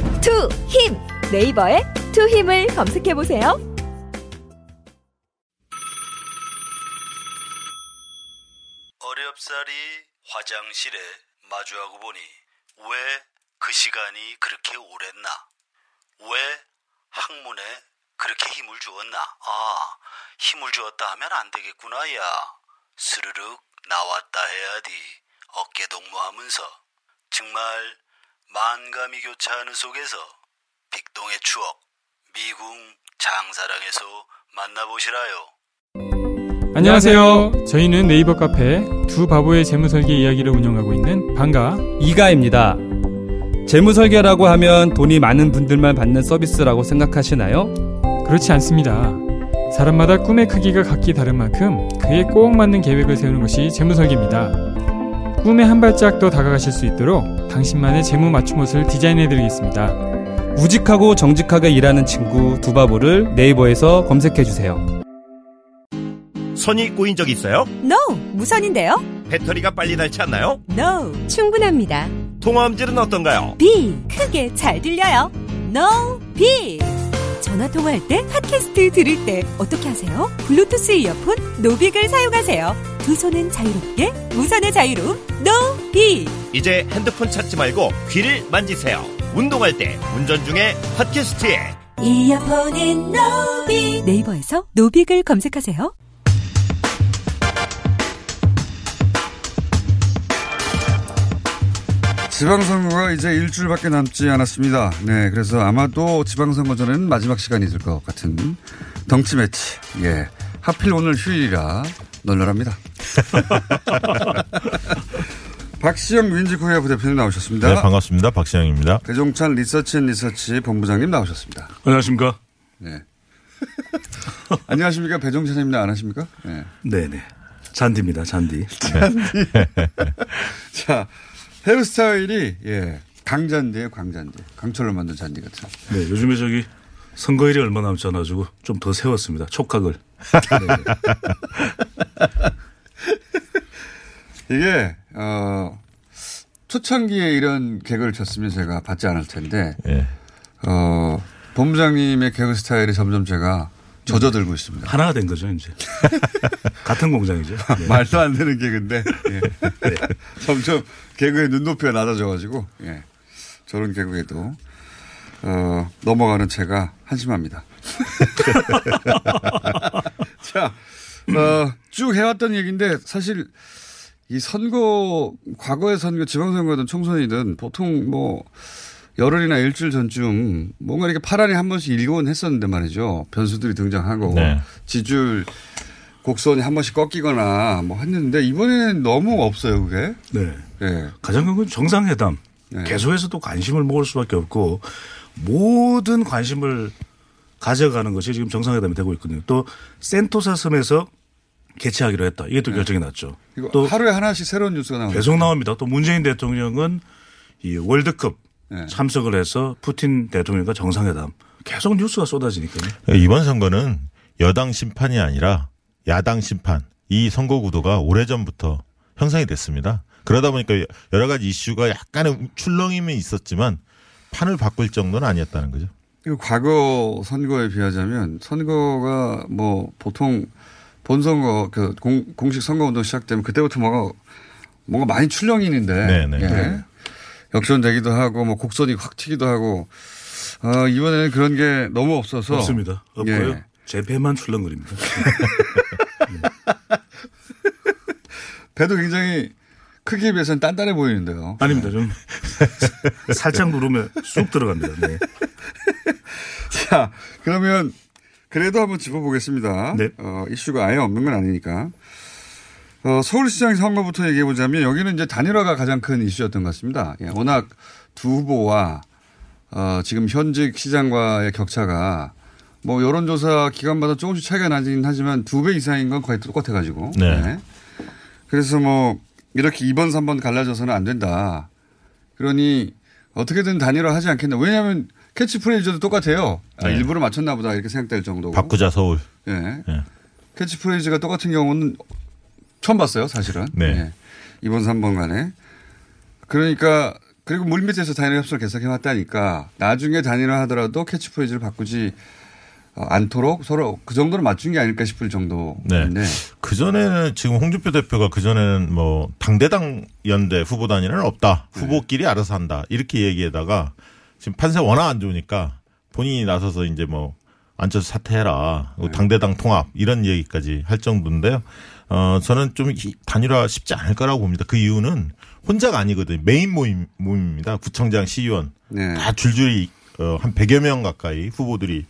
투, 힘. 네이버에 투 힘을 검색해 보세요. 어렵사리 화장실에 마주하고 보니 왜 그 시간이 그렇게 오랬나? 왜 학문에 그렇게 힘을 주었나? 아, 힘을 주었다 하면 안 되겠구나, 야. 스르륵 나왔다 해야지. 어깨 동무하면서. 정말 만감이 교차하는 속에서 빅동의 추억, 미궁 장사랑에서 만나보시라요. 안녕하세요. 저희는 네이버 카페 두 바보의 재무설계 이야기를 운영하고 있는 방가 이가입니다. 재무설계라고 하면 돈이 많은 분들만 받는 서비스라고 생각하시나요? 그렇지 않습니다. 사람마다 꿈의 크기가 각기 다른 만큼 그에 꼭 맞는 계획을 세우는 것이 재무설계입니다. 꿈에 한 발짝 더 다가가실 수 있도록 당신만의 재무 맞춤 옷을 디자인해드리겠습니다. 우직하고 정직하게 일하는 친구 두 바보를 네이버에서 검색해주세요. 선이 꼬인 적 있어요? No, 무선인데요? 배터리가 빨리 닳지 않나요? No, 충분합니다. 통화 음질은 어떤가요? B, 크게 잘 들려요. No, B. 전화 통화할 때, 팟캐스트 들을 때 어떻게 하세요? 블루투스 이어폰 노빅을 사용하세요. 두 손은 자유롭게, 무선의 자유로움, No, B. 이제 핸드폰 찾지 말고 귀를 만지세요. 운동할 때, 운전 중에 팟캐스트에 이어폰인 노빅. 네이버에서 노빅을 검색하세요. 지방선거가 이제 일주일밖에 남지 않았습니다. 네, 그래서 아마도 지방선거 전에는 마지막 시간이 될것 같은 덩치 매치. 예. 하필 오늘 휴일이라 널널합니다. 박시영 윈지코리아 부대표님 나오셨습니다. 네, 반갑습니다. 박시영입니다. 배종찬 리서치 앤 리서치 본부장님 나오셨습니다. 안녕하십니까. 네. 안녕하십니까. 배종찬입니다. 안 하십니까? 네. 네네. 잔디입니다. 잔디. 잔디. 자, 헤어스타일이, 예. 강잔디에 강잔디. 강철로 만든 잔디 같은. 네, 요즘에 저기 선거일이 얼마 남지 않아가지고 좀 더 세웠습니다. 촉각을. 이게, 어, 초창기에 이런 개그를 쳤으면 제가 받지 않을 텐데, 예. 어, 본부장님의 개그 스타일이 점점 제가 젖어들고 있습니다. 하나가 된 거죠, 이제. 같은 공장이죠. 네. 말도 안 되는 개그인데, 예. 점점 개그의 눈높이가 낮아져가지고, 예. 저런 개그에도, 어, 넘어가는 제가 한심합니다. 자, 어, 쭉 해왔던 얘기인데, 사실, 이 선거, 과거의 선거, 지방선거든 총선이든 보통 뭐, 열흘이나 일주일 전쯤 뭔가 이렇게 파란이 한 번씩 일곤 했었는데 말이죠. 변수들이 등장하고 네. 지지율 곡선이 한 번씩 꺾이거나 뭐 했는데 이번에는 너무 없어요, 그게. 네. 네. 가장 큰 건 정상회담. 네. 계속해서 또 관심을 모을 수밖에 없고 모든 관심을 가져가는 것이 지금 정상회담이 되고 있거든요. 또 센토사 섬에서 개최하기로 했다. 이게 또 결정이 났죠. 이거 또 하루에 하나씩 새로운 뉴스가 나오고 계속 나옵니다. 또 문재인 대통령은 이 월드컵 네. 참석을 해서 푸틴 대통령과 정상회담 계속 뉴스가 쏟아지니까요. 이번 선거는 여당 심판이 아니라 야당 심판 이 선거 구도가 오래전부터 형성이 됐습니다. 그러다 보니까 여러 가지 이슈가 약간의 출렁임이 있었지만 판을 바꿀 정도는 아니었다는 거죠. 이거 과거 선거에 비하자면 선거가 뭐 보통 본선거 그 공, 공식 선거운동 시작되면 그때부터 뭐가 뭔가 많이 출렁이는데 네네. 예. 역전되기도 하고 뭐 곡선이 확 튀기도 하고 어, 이번에는 그런 게 너무 없어서 없습니다. 없고요. 예. 제 배만 출렁거립니다. 배도 굉장히 크기에 비해서는 단단해 보이는데요. 아닙니다. 좀 살짝 누르면 쑥 들어갑니다. 네. 자, 그러면 그래도 한번 짚어보겠습니다. 네. 어, 이슈가 아예 없는 건 아니니까. 어, 서울시장 선거부터 얘기해 보자면 여기는 이제 단일화가 가장 큰 이슈였던 것 같습니다. 예, 워낙 두 후보와 어, 지금 현직 시장과의 격차가 뭐 여론조사 기간마다 조금씩 차이가 나긴 하지만 두 배 이상인 건 거의 똑같아가지고. 네. 그래서 뭐 이렇게 2번, 3번 갈라져서는 안 된다. 그러니 어떻게든 단일화 하지 않겠나. 왜냐하면 캐치프레이즈도 똑같아요. 아, 네. 일부러 맞췄나 보다 이렇게 생각될 정도고. 바꾸자 서울. 예. 예. 캐치프레이즈가 똑같은 경우는 처음 봤어요, 사실은. 네. 예. 2번, 3번 간에. 그러니까, 그리고 물밑에서 단일화 협상을 계속 해왔다니까, 나중에 단일화 하더라도 캐치프레이즈를 바꾸지 어, 않도록 서로 그 정도로 맞춘 게 아닐까 싶을 정도인데. 네. 그 전에는 지금 홍준표 대표가 그 전에는 뭐 당대당 연대 후보 단일화는 없다. 네. 후보끼리 알아서 한다. 이렇게 얘기하다가 지금 판세 워낙 안 좋으니까 본인이 나서서 이제 뭐 앉혀서 사퇴해라. 네. 당대당 통합 이런 얘기까지 할 정도인데요. 어 저는 좀 이- 단일화 쉽지 않을 거라고 봅니다. 그 이유는 혼자가 아니거든요. 메인 모임 모임입니다. 구청장, 시의원 네. 다 줄줄이 어, 한 100여 명 가까이 후보들이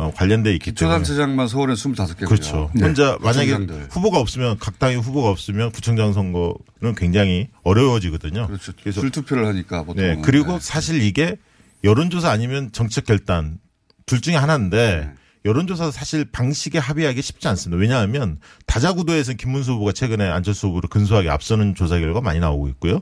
어, 관련돼 있기 때문에 기초단체장만 서울에 25개고요. 그렇죠. 혼자 만약에 구청장들. 후보가 없으면 각 당의 후보가 없으면 구청장 선거는 굉장히 어려워지거든요. 그렇죠. 그래서 불투표를 하니까 보통. 네. 그리고 사실 이게 여론조사 아니면 정책 결단 둘 중에 하나인데 네. 여론조사 사실 방식에 합의하기 쉽지 않습니다. 왜냐하면 다자구도에서 김문수 후보가 최근에 안철수 후보를 근소하게 앞서는 조사 결과 많이 나오고 있고요.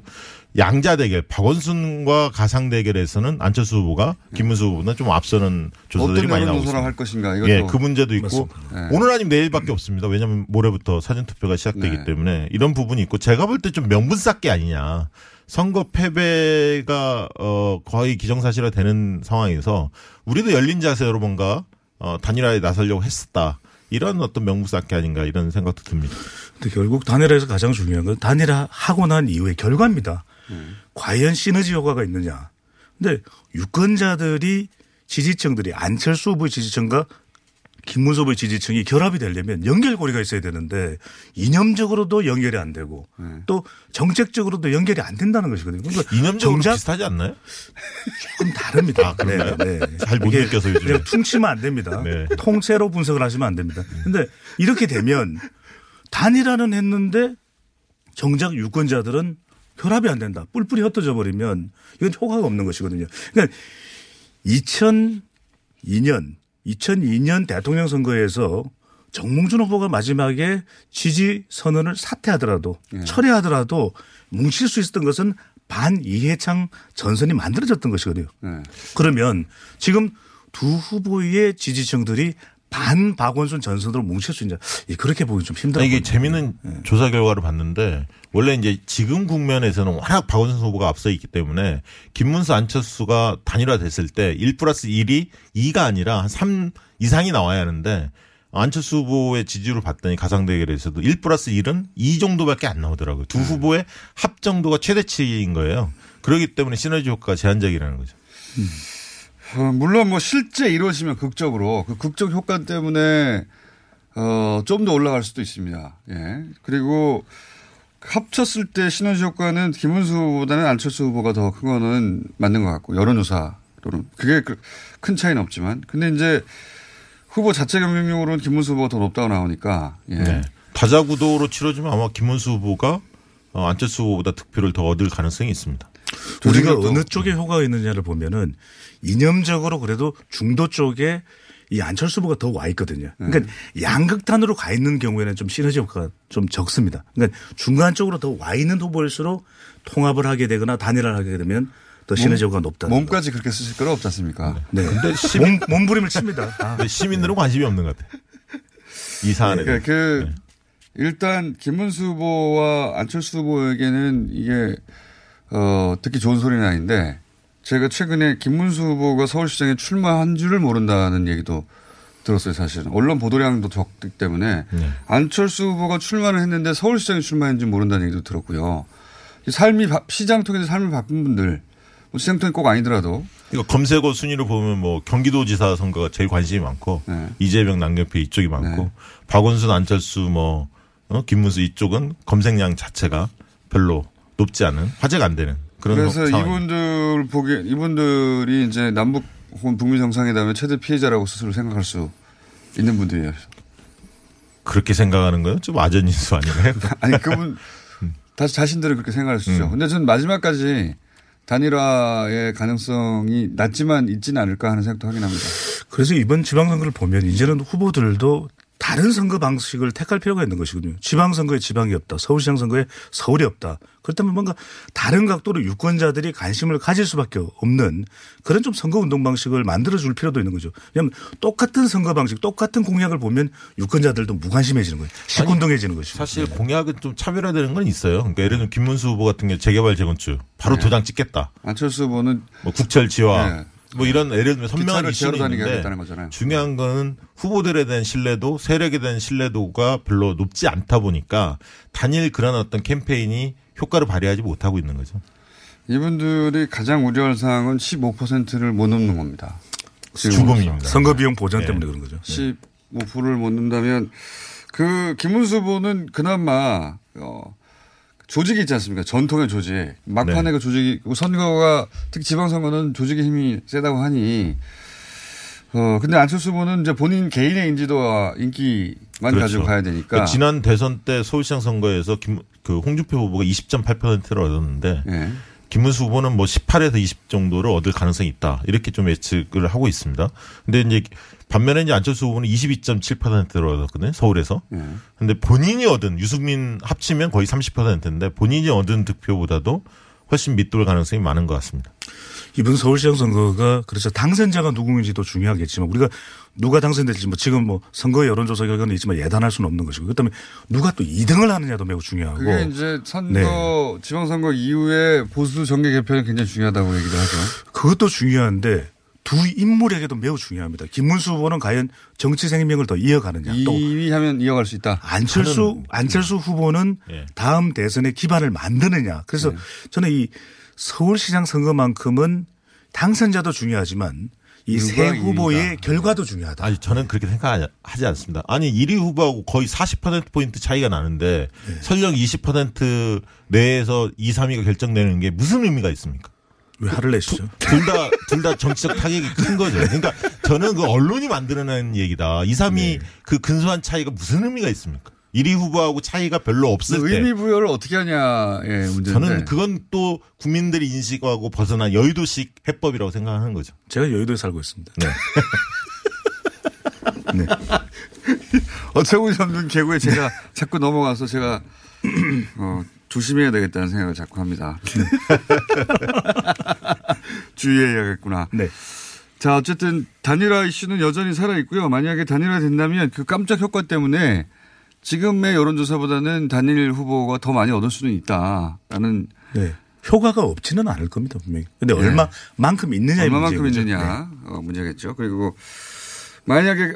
양자 대결, 박원순과 가상 대결에서는 안철수 후보가 김문수 후보보다 좀 앞서는 조사들이 많이 나오고 있습니다. 할 것인가. 이것도. 예, 그 문제도 있고. 네. 오늘 아니면 내일밖에 없습니다. 왜냐하면 모레부터 사전 투표가 시작되기 네. 때문에 이런 부분이 있고 제가 볼 때 좀 명분 쌓기 아니냐. 선거 패배가 어 거의 기정사실화 되는 상황에서 우리도 열린 자세로 뭔가 어 단일화에 나서려고 했었다. 이런 어떤 명분 쌓기 아닌가 이런 생각도 듭니다. 근데 결국 단일화에서 가장 중요한 건 단일화 하고 난 이후의 결과입니다. 과연 시너지 효과가 있느냐. 근데 유권자들이 지지층들이 안철수 후보의 지지층과 김문수 후보의 지지층이 결합이 되려면 연결고리가 있어야 되는데 이념적으로도 연결이 안 되고 또 정책적으로도 연결이 안 된다는 것이거든요. 그러니까 이념적으로 비슷하지 않나요? 좀 다릅니다. 아, 그런가요? 잘못 이게 느껴서 요즘에. 퉁치면 안 됩니다. 네. 통째로 분석을 하시면 안 됩니다. 근데 이렇게 되면 단일화는 했는데 정작 유권자들은 결합이 안 된다. 뿔뿔이 흩어져 버리면 이건 효과가 없는 것이거든요. 그러니까 2002년 2002년 대통령 선거에서 정몽준 후보가 마지막에 지지 선언을 사퇴하더라도 철회하더라도 뭉칠 수 있었던 것은 반 이해창 전선이 만들어졌던 것이거든요. 그러면 지금 두 후보의 지지층들이 반 박원순 전선으로 뭉칠 수 있냐. 예, 그렇게 보기 좀 힘들어요. 이게 재미는 조사 결과를 봤는데 원래 이제 지금 국면에서는 워낙 박원순 후보가 앞서 있기 때문에 김문수 안철수가 단일화 됐을 때 1 플러스 1이 2가 아니라 한 3 이상이 나와야 하는데 안철수 후보의 지지율을 봤더니 가상 대결에서도 1 플러스 1은 2 정도밖에 안 나오더라고요. 두 후보의 합 정도가 최대치인 거예요. 그렇기 때문에 시너지 효과가 제한적이라는 거죠. 어, 물론 뭐 실제 이루어지면 극적으로 그 극적 효과 때문에 어, 좀 더 올라갈 수도 있습니다. 예. 그리고 합쳤을 때 시너지 효과는 김문수 후보보다는 안철수 후보가 더 큰 거는 맞는 것 같고 여론조사로는 그게 그- 큰 차이는 없지만 근데 이제 후보 자체 경쟁력으로는 김문수 후보가 더 높다고 나오니까 예. 네. 다자구도로 치러지면 아마 김문수 후보가 어, 안철수 후보보다 득표를 더 얻을 가능성이 있습니다. 우리가 어느 쪽에 효과가 있느냐를 보면은 이념적으로 그래도 중도 쪽에 이 안철수 후보가 더 와 있거든요. 그러니까 양극단으로 가 있는 경우에는 좀 시너지 효과가 좀 적습니다. 그러니까 중간 쪽으로 더 와 있는 후보일수록 통합을 하게 되거나 단일화를 하게 되면 더 시너지 효과가 높다. 몸까지 그렇게 쓰실 거는 없지 않습니까? 네. 근데 몸, 몸부림을 칩니다. 아. 시민들은 관심이 없는 것 같아요. 이 사안에. 그러니까 그 네. 일단 김문수 후보와 안철수 후보에게는 이게 어 듣기 좋은 소리는 아닌데 제가 최근에 김문수 후보가 서울시장에 출마한 줄을 모른다는 얘기도 들었어요, 사실은. 언론 보도량도 적기 때문에 네. 안철수 후보가 출마를 했는데 서울시장에 출마했는지 모른다는 얘기도 들었고요. 이 삶이 바- 시장 통해서 삶을 바꾼 분들 뭐 시장 통이 꼭 아니더라도 이거 검색어 순위로 보면 뭐 경기도지사 선거가 제일 관심이 많고 네. 이재명 남경필 이쪽이 많고 박원순 안철수 뭐 어? 김문수 이쪽은 검색량 자체가 별로 높지 않은 화제가 안 되는 그런 그래서 상황. 이분들 보기 이분들이 이제 남북 혹은 북미 정상회담의 최대 피해자라고 스스로 생각할 수 있는 분들이에요. 그렇게 생각하는 건좀 아전인수 아닌가요? 아니 그분 다시 자신들은 그렇게 생각할 수 있죠. 음. 근데 저는 마지막까지 단일화의 가능성이 낮지만 있지는 않을까 하는 생각도 하긴 합니다. 그래서 이번 지방선거를 보면 이제는 후보들도 다른 선거 방식을 택할 필요가 있는 것이거든요. 지방선거에 지방이 없다. 서울시장 선거에 서울이 없다. 그렇다면 뭔가 다른 각도로 유권자들이 관심을 가질 수밖에 없는 그런 좀 선거 운동 방식을 만들어 줄 필요도 있는 거죠. 왜냐하면 똑같은 선거 방식, 똑같은 공약을 보면 유권자들도 무관심해지는 거예요. 시큰둥해지는 것이죠. 사실 공약은 좀 차별화되는 건 있어요. 그러니까 예를 들면 김문수 후보 같은 경우 재개발 재건축 바로 네. 도장 찍겠다. 안철수 후보는 뭐 국철 지화 네. 뭐 이런 예를 들면 선명한 다니게 있는데. 중요한 거는 후보들에 대한 신뢰도 세력에 대한 신뢰도가 별로 높지 않다 보니까 단일 그런 어떤 캠페인이 효과를 발휘하지 못하고 있는 거죠. 이분들이 가장 우려할 사항은 15%를 못 넘는 겁니다. 죽음입니다. 선거 비용 보전 네. 때문에 그런 거죠. 15%를 못 넘는다면 그 김문수 후보는 그나마 어 조직이 있지 않습니까? 전통의 조직. 막판에 네. 그 조직이 선거가 특히 지방선거는 조직의 힘이 세다고 하니 어 근데 안철수 후보는 이제 본인 개인의 인지도와 인기만 가지고 가야 되니까 그러니까 지난 대선 때 서울시장 선거에서 김, 그 홍준표 후보가 20.8%를 얻었는데 예. 김문수 후보는 뭐 18에서 20 정도를 얻을 가능성이 있다. 이렇게 좀 예측을 하고 있습니다. 근데 이제 반면에 이제 안철수 후보는 22.7%를 얻었거든요. 서울에서. 예. 근데 본인이 얻은 유승민 합치면 거의 30%인데 본인이 얻은 득표보다도 훨씬 밑돌 가능성이 많은 것 같습니다. 이번 서울시장 선거가 그래서 당선자가 누구인지도 중요하겠지만 우리가 누가 당선될지 뭐 지금 뭐 선거 여론조사 결과는 있지만 예단할 수는 없는 것이고 그다음에 누가 또 2등을 하느냐도 매우 중요하고 그게 이제 선거 네. 지방선거 이후에 보수 정계 개편이 굉장히 중요하다고 얘기를 하죠. 그것도 중요한데 두 인물에게도 매우 중요합니다. 김문수 후보는 과연 정치 생명을 더 이어가느냐 또 2위 하면 이어갈 수 있다. 안철수 안철수 후보는 예. 다음 대선의 기반을 만드느냐. 그래서 저는 이 서울시장 선거만큼은 당선자도 중요하지만 이 세 후보의. 결과도 중요하다. 아니 저는 그렇게 생각하지 않습니다. 아니 1위 후보하고 거의 40% 포인트 차이가 나는데 네. 설령 20% 내에서 2, 3위가 결정되는 게 무슨 의미가 있습니까? 왜 화를 내시죠? 둘 다 둘 다 정치적 타격이 큰 거죠. 그러니까 저는 그 언론이 만들어낸 얘기다. 2, 3위 네. 그 근소한 차이가 무슨 의미가 있습니까? 1위 후보하고 차이가 별로 없을 때 의미 부여를 어떻게 하냐의 문제인데. 저는 그건 또 국민들이 인식하고 벗어난 여의도식 해법이라고 생각하는 거죠. 제가 여의도에 살고 있습니다. 네. 네. 어처구니 없는 개구에 제가 자꾸 넘어가서 제가 어, 조심해야 되겠다는 생각을 자꾸 합니다. 주의해야겠구나. 네. 자, 어쨌든 단일화 이슈는 여전히 살아있고요. 만약에 단일화 된다면 그 깜짝 효과 때문에 지금의 여론조사보다는 단일 후보가 더 많이 얻을 수는 있다라는 네. 효과가 없지는 않을 겁니다, 분명히. 근데 네. 얼마만큼 있느냐의 얼마만큼 문제죠. 있느냐 어, 문제겠죠. 그리고 만약에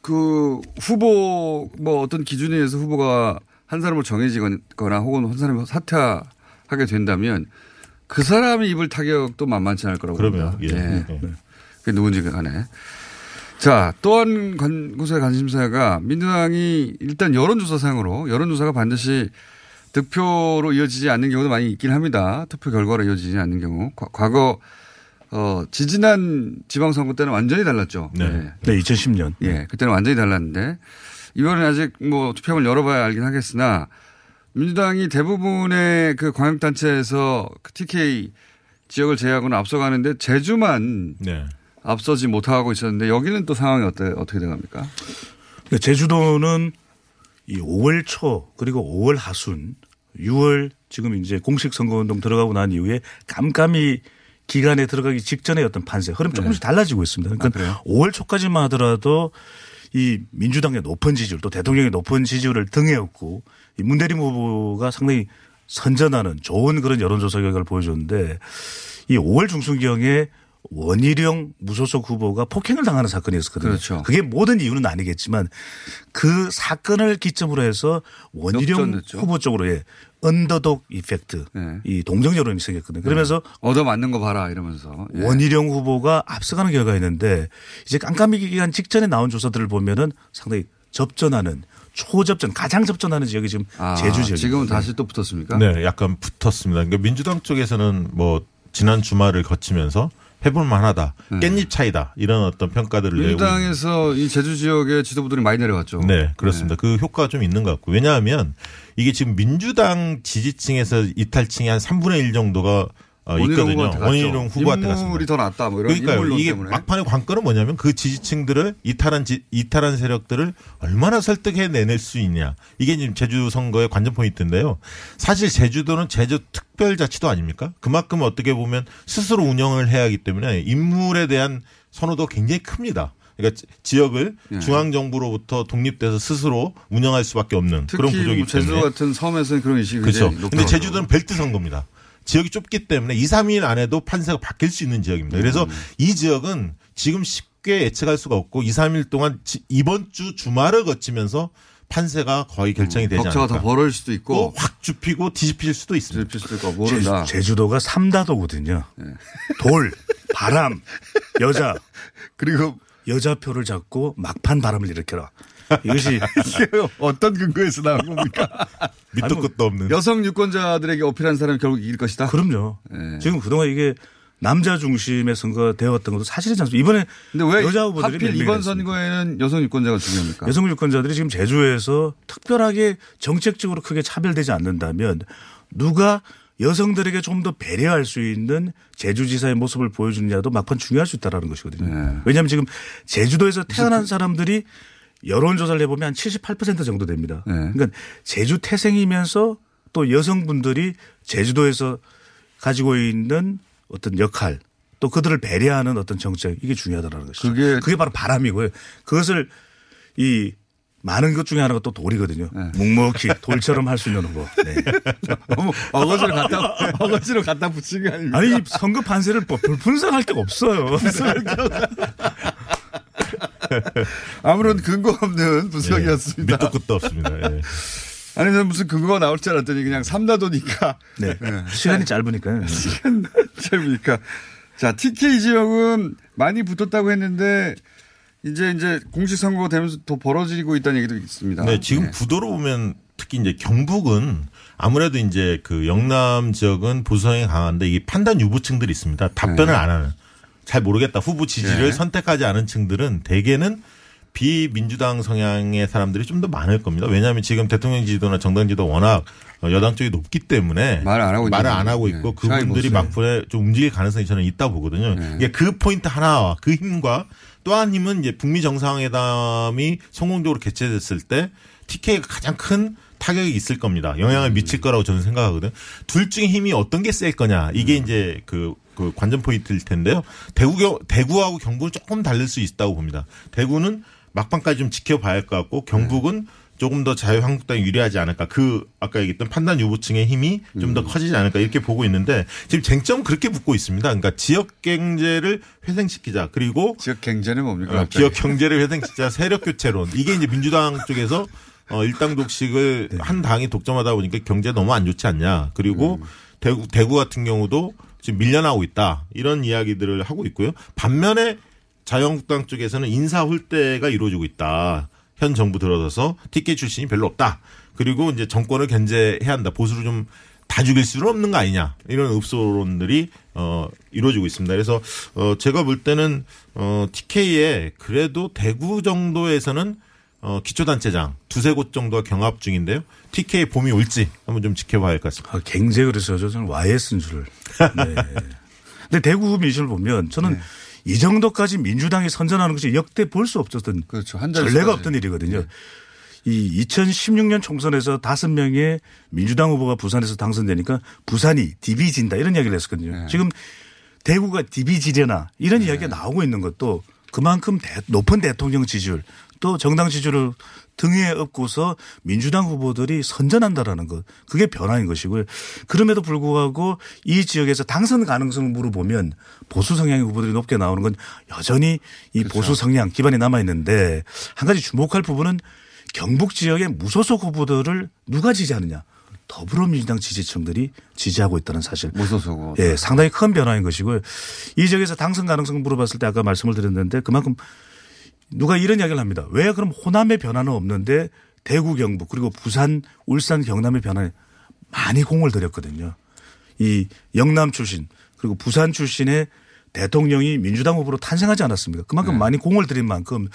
그 후보 뭐 어떤 기준에 의해서 후보가 한 사람으로 정해지거나 혹은 한 사람이 사퇴하게 된다면 그 사람이 입을 타격도 만만치 않을 거라고 그러면, 봅니다. 예. 예. 예. 그게 누군지 간에. 자, 또한 곳의 관심사가 민주당이 일단 여론조사상으로 여론조사가 반드시 득표로 이어지지 않는 경우도 많이 있긴 합니다. 투표 결과로 이어지지 않는 경우. 과- 과거 어, 지지난 지방선거 때는 완전히 달랐죠. 네. 네, 2010년. 예, 그때는 완전히 달랐는데 이번엔 아직 뭐 투표함을 열어봐야 알긴 하겠으나 민주당이 대부분의 그 광역단체에서 그 TK 지역을 제외하고는 앞서가는데 제주만 네. 앞서지 못하고 있었는데 여기는 또 상황이 어때, 어떻게 돼갑니까? 네, 제주도는 이 5월 초 그리고 5월 하순 6월 지금 이제 공식 선거운동 들어가고 난 이후에 깜깜이 기간에 들어가기 직전의 어떤 판세 흐름 조금씩 달라지고 있습니다. 그러니까 5월 초까지만 하더라도 이 민주당의 높은 지지율 또 대통령의 높은 지지율을 등에 업고 이 문대림 후보가 상당히 선전하는 좋은 그런 여론조사 결과를 보여줬는데 이 5월 중순경에 원희룡 무소속 후보가 폭행을 당하는 사건이 있었거든요. 그렇죠. 그게 모든 이유는 아니겠지만 그 사건을 기점으로 해서 원희룡. 후보 쪽으로 예, 언더독 이펙트 네. 이 동정 여론이 생겼거든요. 그러면서 얻어 맞는 거 봐라 이러면서. 예. 원희룡 후보가 앞서가는 결과가 있는데 이제 깜깜이 기간 직전에 나온 조사들을 보면은 상당히 접전하는 초접전 가장 접전하는 지역이 지금 아, 제주 지역. 지금은 다시 또 붙었습니까? 네, 약간 붙었습니다. 그러니까 민주당 쪽에서는 뭐 지난 주말을 거치면서 해볼 만하다. 깻잎 차이다. 이런 어떤 평가들을. 민주당에서 이 제주 지역의 지도부들이 많이 내려갔죠. 네, 그렇습니다. 그 효과가 좀 있는 것 같고. 왜냐하면 이게 지금 민주당 지지층에서 이탈층이 한 3분의 1 정도가 어, 원희룡 있거든요. 원희룡 후보한테 갔습니다. 인물이 더 낫다. 뭐 이런 그러니까 이게 때문에. 막판의 관건은 뭐냐면 그 지지층들을 이탈한 지, 이탈한 세력들을 얼마나 설득해 내낼 수 있냐. 이게 지금 제주 선거의 관전 포인트인데요. 사실 제주도는 제주 특별자치도 아닙니까? 그만큼 어떻게 보면 스스로 운영을 해야 하기 때문에 인물에 대한 선호도가 굉장히 큽니다. 그러니까 지- 지역을 예. 중앙 정부로부터 독립돼서 스스로 운영할 수밖에 없는 그런 구조이기 뭐 제주 때문에 같은 섬에서는 그런 의식이 그렇죠. 근데. 제주도는 벨트 선거입니다. 지역이 좁기 때문에 2, 3일 안에도 판세가 바뀔 수 있는 지역입니다. 그래서 음. 이 지역은 지금 쉽게 예측할 수가 없고 2, 3일 동안 지- 이번 주 주말을 거치면서 판세가 거의 결정이 되지 격차가 않을까. 더 벌어질 수도 있고 또확 좁히고 뒤집힐 수도 있습니다. 뒤집힐 수도 있고 모른다. 제주, 도가 삼다도거든요. 돌, 바람, 여자. 그리고 여자 표를 잡고 막판 바람을 일으켜라. 이것이 어떤 근거에서 나온 겁니까? 밑도 끝도 없는. 여성 유권자들에게 어필한 사람이 결국 이길 것이다. 그럼요. 네. 지금 그동안 이게 남자 중심의 선거가 되었던 것도 사실이지 않습니까? 이번에 근데 왜 여자 후보들이 하필 이번 있습니까? 선거에는 여성 유권자가 중요합니까? 여성 유권자들이 지금 제주에서 특별하게 정책적으로 크게 차별되지 않는다면 누가 여성들에게 좀 더 배려할 수 있는 제주지사의 모습을 보여주느냐도 막판 중요할 수 있다는 것이거든요. 네. 왜냐하면 지금 제주도에서 태어난 사람들이 여론조사를 해보면 한 78% 정도 됩니다. 네. 그러니까 제주 태생이면서 또 여성분들이 제주도에서 가지고 있는 어떤 역할 또 그들을 배려하는 어떤 정책 이게 중요하다는 것이죠. 그게 그게 바로 바람이고요. 그것을 이 많은 것 중에 하나가 또 돌이거든요. 묵묵히 돌처럼 할 수 있는 후보. 네. 너무 어거지로 갖다 어거지로 갖다 붙인 게 아닙니까? 아니 이 선거 판세를 뭐 분석할 데가 없어요. 아무런 근거 없는 분석이었습니다. 밑도 끝도 없습니다. 예. 아니 저는 무슨 근거가 나올 줄 알았더니 그냥 삼다도니까 네. 시간이 짧으니까요. 시간 짧으니까 자 TK 지역은 많이 붙었다고 했는데 이제 이제 공식 선거가 되면서 더 벌어지고 있다는 얘기도 있습니다. 네, 지금 구도로 보면 특히 이제 경북은 아무래도 이제 그 영남 지역은 보수성이 강한데 이게 판단 유보층들이 있습니다. 답변을 네. 안 하는. 잘 모르겠다. 후보 지지를 네. 선택하지 않은 층들은 대개는 비민주당 성향의 사람들이 좀 더 많을 겁니다. 왜냐하면 지금 대통령 지지도나 정당 지도 워낙 여당 쪽이 높기 때문에 말을 안 하고 말을 안 하고 거죠. 있고 네. 그분들이 막판에 좀 움직일 가능성이 저는 있다 보거든요. 네. 이게 그 포인트 하나와 그 힘과 또 한 힘은 이제 북미 정상회담이 성공적으로 개최됐을 때 TK가 가장 큰 타격이 있을 겁니다. 영향을 음. 미칠 거라고 저는 생각하거든요. 둘 중에 힘이 어떤 게 셀 거냐. 이게 음. 이제 그, 그 관전 포인트일 텐데요. 대구, 경- 대구하고 경북은 조금 다를 수 있다고 봅니다. 대구는 막판까지 좀 지켜봐야 할 것 같고 경북은 조금 더 자유한국당이 유리하지 않을까. 그 아까 얘기했던 판단 유보층의 힘이 좀 음. 더 커지지 않을까 이렇게 보고 있는데 지금 쟁점은 그렇게 붙고 있습니다. 그러니까 지역 경제를 회생시키자. 그리고 지역 경제는 뭡니까? 어, 기업 경제를 회생시키자 세력 교체론. 이게 이제 민주당 쪽에서 어, 일당 독식을 네. 한 당이 독점하다 보니까 경제 너무 안 좋지 않냐. 그리고 음. 대구, 대구 같은 경우도 지금 밀려나고 있다. 이런 이야기들을 하고 있고요. 반면에 자유한국당 쪽에서는 인사 홀대가 이루어지고 있다. 현 정부 들어서서 TK 출신이 별로 없다. 그리고 이제 정권을 견제해야 한다. 보수를 좀 다 죽일 수는 없는 거 아니냐. 이런 읍소론들이 어 이루어지고 있습니다. 그래서 어 제가 볼 때는 어 TK에 그래도 대구 정도에서는 어 기초단체장 두세 곳 정도가 경합 중인데요. TK 봄이 올지 한번 좀 지켜봐야 할 것 같습니다. 아, 굉장히 그래서 저는 YS인 줄. 네. 근데 대구 민심을 보면 저는 네. 이 정도까지 민주당이 선전하는 것이 역대 볼 수 없었던 그렇죠. 전례가 없던 일이거든요. 네. 이 2016년 총선에서 다섯 명의 민주당 후보가 부산에서 당선되니까 부산이 디비진다 이런 이야기를 했었거든요. 네. 지금 대구가 디비지려나 이런 이야기가 나오고 있는 것도 그만큼 대- 높은 대통령 지지율 또 정당 지지율을 등에 업고서 민주당 후보들이 선전한다라는 것 그게 변화인 것이고요. 그럼에도 불구하고 이 지역에서 당선 가능성을 물어보면 보수 성향의 후보들이 높게 나오는 건 여전히 이 보수 성향 기반이 남아 있는데 한 가지 주목할 부분은 경북 지역의 무소속 후보들을 누가 지지하느냐. 더불어민주당 지지층들이 지지하고 있다는 사실. 무소속. 예, 상당히 큰 변화인 것이고요. 이 지역에서 당선 가능성 물어봤을 때 아까 말씀을 드렸는데 그만큼 누가 이런 이야기를 합니다. 왜 그럼 호남의 변화는 없는데 대구 경북 그리고 부산 울산 경남의 변화에 많이 공을 들였거든요. 이 영남 출신 그리고 부산 출신의 대통령이 민주당 후보로 탄생하지 않았습니까? 그만큼 많이 공을 들인 만큼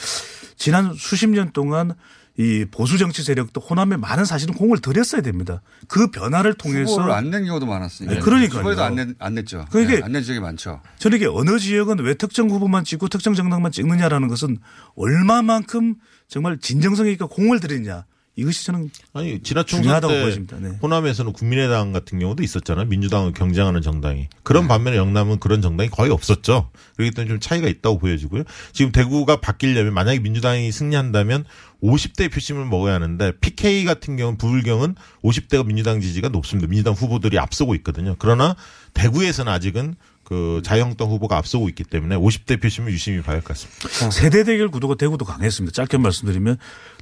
지난 수십 년 동안 이 보수 정치 세력도 호남에 많은 사실은 공을 들였어야 됩니다. 그 변화를 통해서 후보를 안낸 경우도 많았으니까. 네, 그러니까요. 후보에도 안, 냈, 안 냈죠. 그러니까 네, 안낸 지역이 많죠. 저는 이게 어느 지역은 왜 특정 후보만 찍고 특정 정당만 찍느냐라는 것은 얼마만큼 정말 진정성 있게 공을 들이냐 이것이 저는 아니 지난 총선 때 보여집니다. 네. 호남에서는 국민의당 같은 경우도 있었잖아요. 민주당을 경쟁하는 정당이. 그런 네. 반면에 영남은 그런 정당이 거의 없었죠. 그렇기 때문에 좀 차이가 있다고 보여지고요. 지금 대구가 바뀌려면 만약에 민주당이 승리한다면 50대 표심을 먹어야 하는데 PK 같은 경우는 부울경은 50대가 민주당 지지가 높습니다. 민주당 후보들이 앞서고 있거든요. 그러나 대구에서는 아직은 그 자유한국당 후보가 앞서고 있기 때문에 50대 표심을 유심히 봐야 할 것 같습니다. 세대 대결 구도가 대구도 강했습니다. 짧게 말씀드리면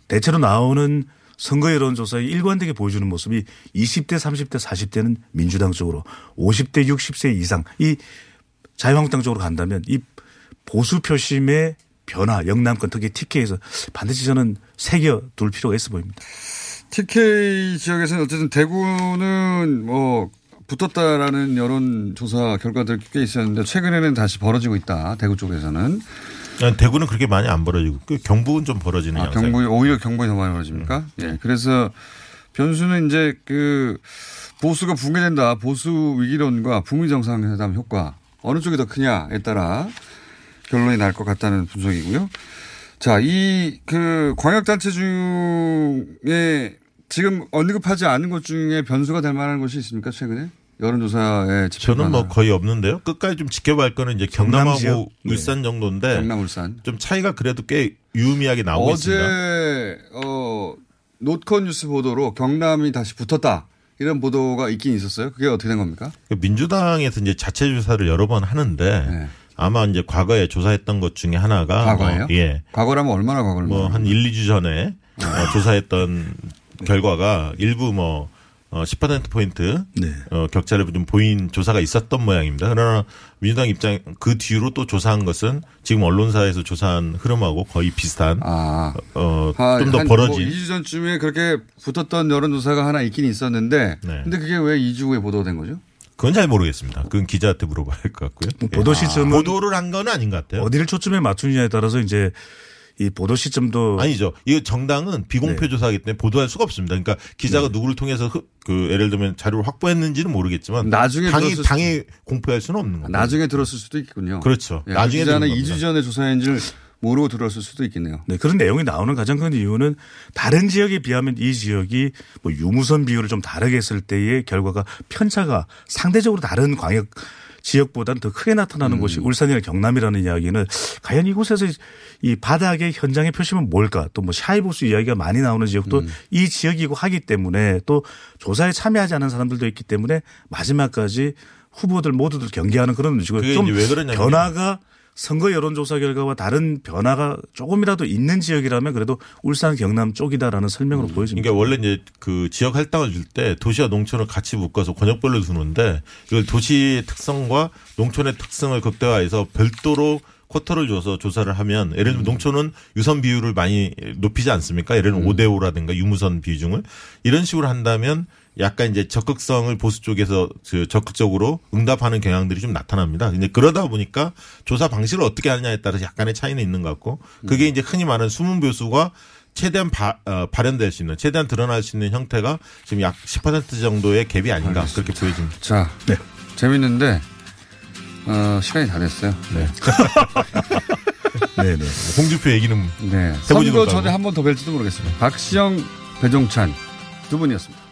대체로 나오는 선거 여론조사에 일관되게 보여주는 모습이 20대, 30대, 40대는 민주당 쪽으로 50대, 60세 이상 이 자유한국당 쪽으로 간다면 이 보수 표심의 변화, 영남권 특히 TK에서 반드시 저는 새겨 둘 필요가 있어 보입니다. TK 지역에서는 어쨌든 대구는 뭐 붙었다라는 여론조사 결과들 꽤 있었는데 최근에는 다시 벌어지고 있다. 대구 쪽에서는. 대구는 그렇게 많이 안 벌어지고 그 경북은 좀 벌어지는 아, 양상. 경북이 오히려 경북이 더 많이 벌어집니까? 예. 그래서 변수는 이제 그 보수가 붕괴된다. 보수 위기론과 북미 정상회담 효과 어느 쪽이 더 크냐에 따라 결론이 날 것 같다는 분석이고요. 자, 이 그 광역단체 중에 지금 언급하지 않은 것 중에 변수가 될 만한 것이 있습니까? 최근에? 여론조사에 저는 뭐 거의 없는데요. 끝까지 좀 지켜봐야 할 거는 이제 경남하고 지역? 울산 정도인데 경남 울산. 좀 차이가 그래도 꽤 유의미하게 나오고 있습니다. 어제 어 노컷 뉴스 보도로 경남이 다시 붙었다. 이런 보도가 있긴 있었어요. 그게 어떻게 된 겁니까? 민주당에서 이제 자체 조사를 여러 번 하는데 아마 이제 과거에 조사했던 것 중에 하나가 과거예요? 뭐 예. 과거라면 얼마나 과거를 뭐한 1, 2주 전에 어, 조사했던 결과가 일부 뭐 어, 10% 포인트 어, 격차를 좀 보인 조사가 있었던 모양입니다. 그러나 민주당 입장 그 뒤로 또 조사한 것은 지금 언론사에서 조사한 흐름하고 거의 비슷한 어, 좀 더 벌어진 뭐 2주 전쯤에 그렇게 붙었던 여론조사가 하나 있긴 있었는데 네. 근데 그게 왜 2주 후에 보도된 거죠? 그건 잘 모르겠습니다. 그건 기자한테 물어봐야 할 것 같고요. 뭐 보도 예. 시점은 보도를 한 건 아닌 것 같아요. 어디를 초점에 맞추느냐에 따라서 이제 이 보도 시점도 아니죠. 이 정당은 비공표 네. 조사하기 때문에 보도할 수가 없습니다. 그러니까 기자가 누구를 통해서 흐- 그 예를 들면 자료를 확보했는지는 모르겠지만 나중에 당이 들었을 당에 공표할 수는 없는 거죠. 나중에 들었을 수도 있겠군요. 그렇죠. 예, 나중에 기자는 들은 2주 전에 조사인지를 모르고 들었을 수도 있겠네요. 네, 그런 내용이 나오는 가장 큰 이유는 다른 지역에 비하면 이 지역이 뭐 유무선 비율을 좀 다르게 했을 때의 결과가 편차가 상대적으로 다른 광역 지역보다는 더 크게 나타나는 곳이 울산이나 경남이라는 이야기는 과연 이곳에서 이 바닥의 현장의 표심은 뭘까? 또 뭐 샤이보스 이야기가 많이 나오는 지역도 이 지역이고 하기 때문에 또 조사에 참여하지 않은 사람들도 있기 때문에 마지막까지 후보들 모두들 경계하는 그런 식으로 좀 변화가 선거 여론조사 결과와 다른 변화가 조금이라도 있는 지역이라면 그래도 울산 경남 쪽이다라는 설명으로 보여집니다. 그러니까 원래 이제 그 지역 할당을 줄 때 도시와 농촌을 같이 묶어서 권역별로 두는데 이걸 도시의 특성과 농촌의 특성을 극대화해서 별도로 쿼터를 줘서 조사를 하면 예를 들면 농촌은 유선 비율을 많이 높이지 않습니까? 예를 들면 5대 5라든가 유무선 비중을 이런 식으로 한다면 약간 이제 적극성을 보수 쪽에서 그 적극적으로 응답하는 경향들이 좀 나타납니다. 이제 그러다 보니까 조사 방식을 어떻게 하느냐에 따라서 약간의 차이는 있는 것 같고 그게 이제 흔히 말하는 숨은 묘수가 최대한 바, 어, 발현될 수 있는 최대한 드러날 수 있는 형태가 지금 약 10% 정도의 갭이 아닌가 그렇게 보여집니다. 자, 재밌는데 어, 시간이 다 됐어요. 네. 네네. 홍준표 얘기는 네. 선거. 전에 한 번 더 뵐지도 모르겠습니다. 박시영, 배종찬 두 분이었습니다.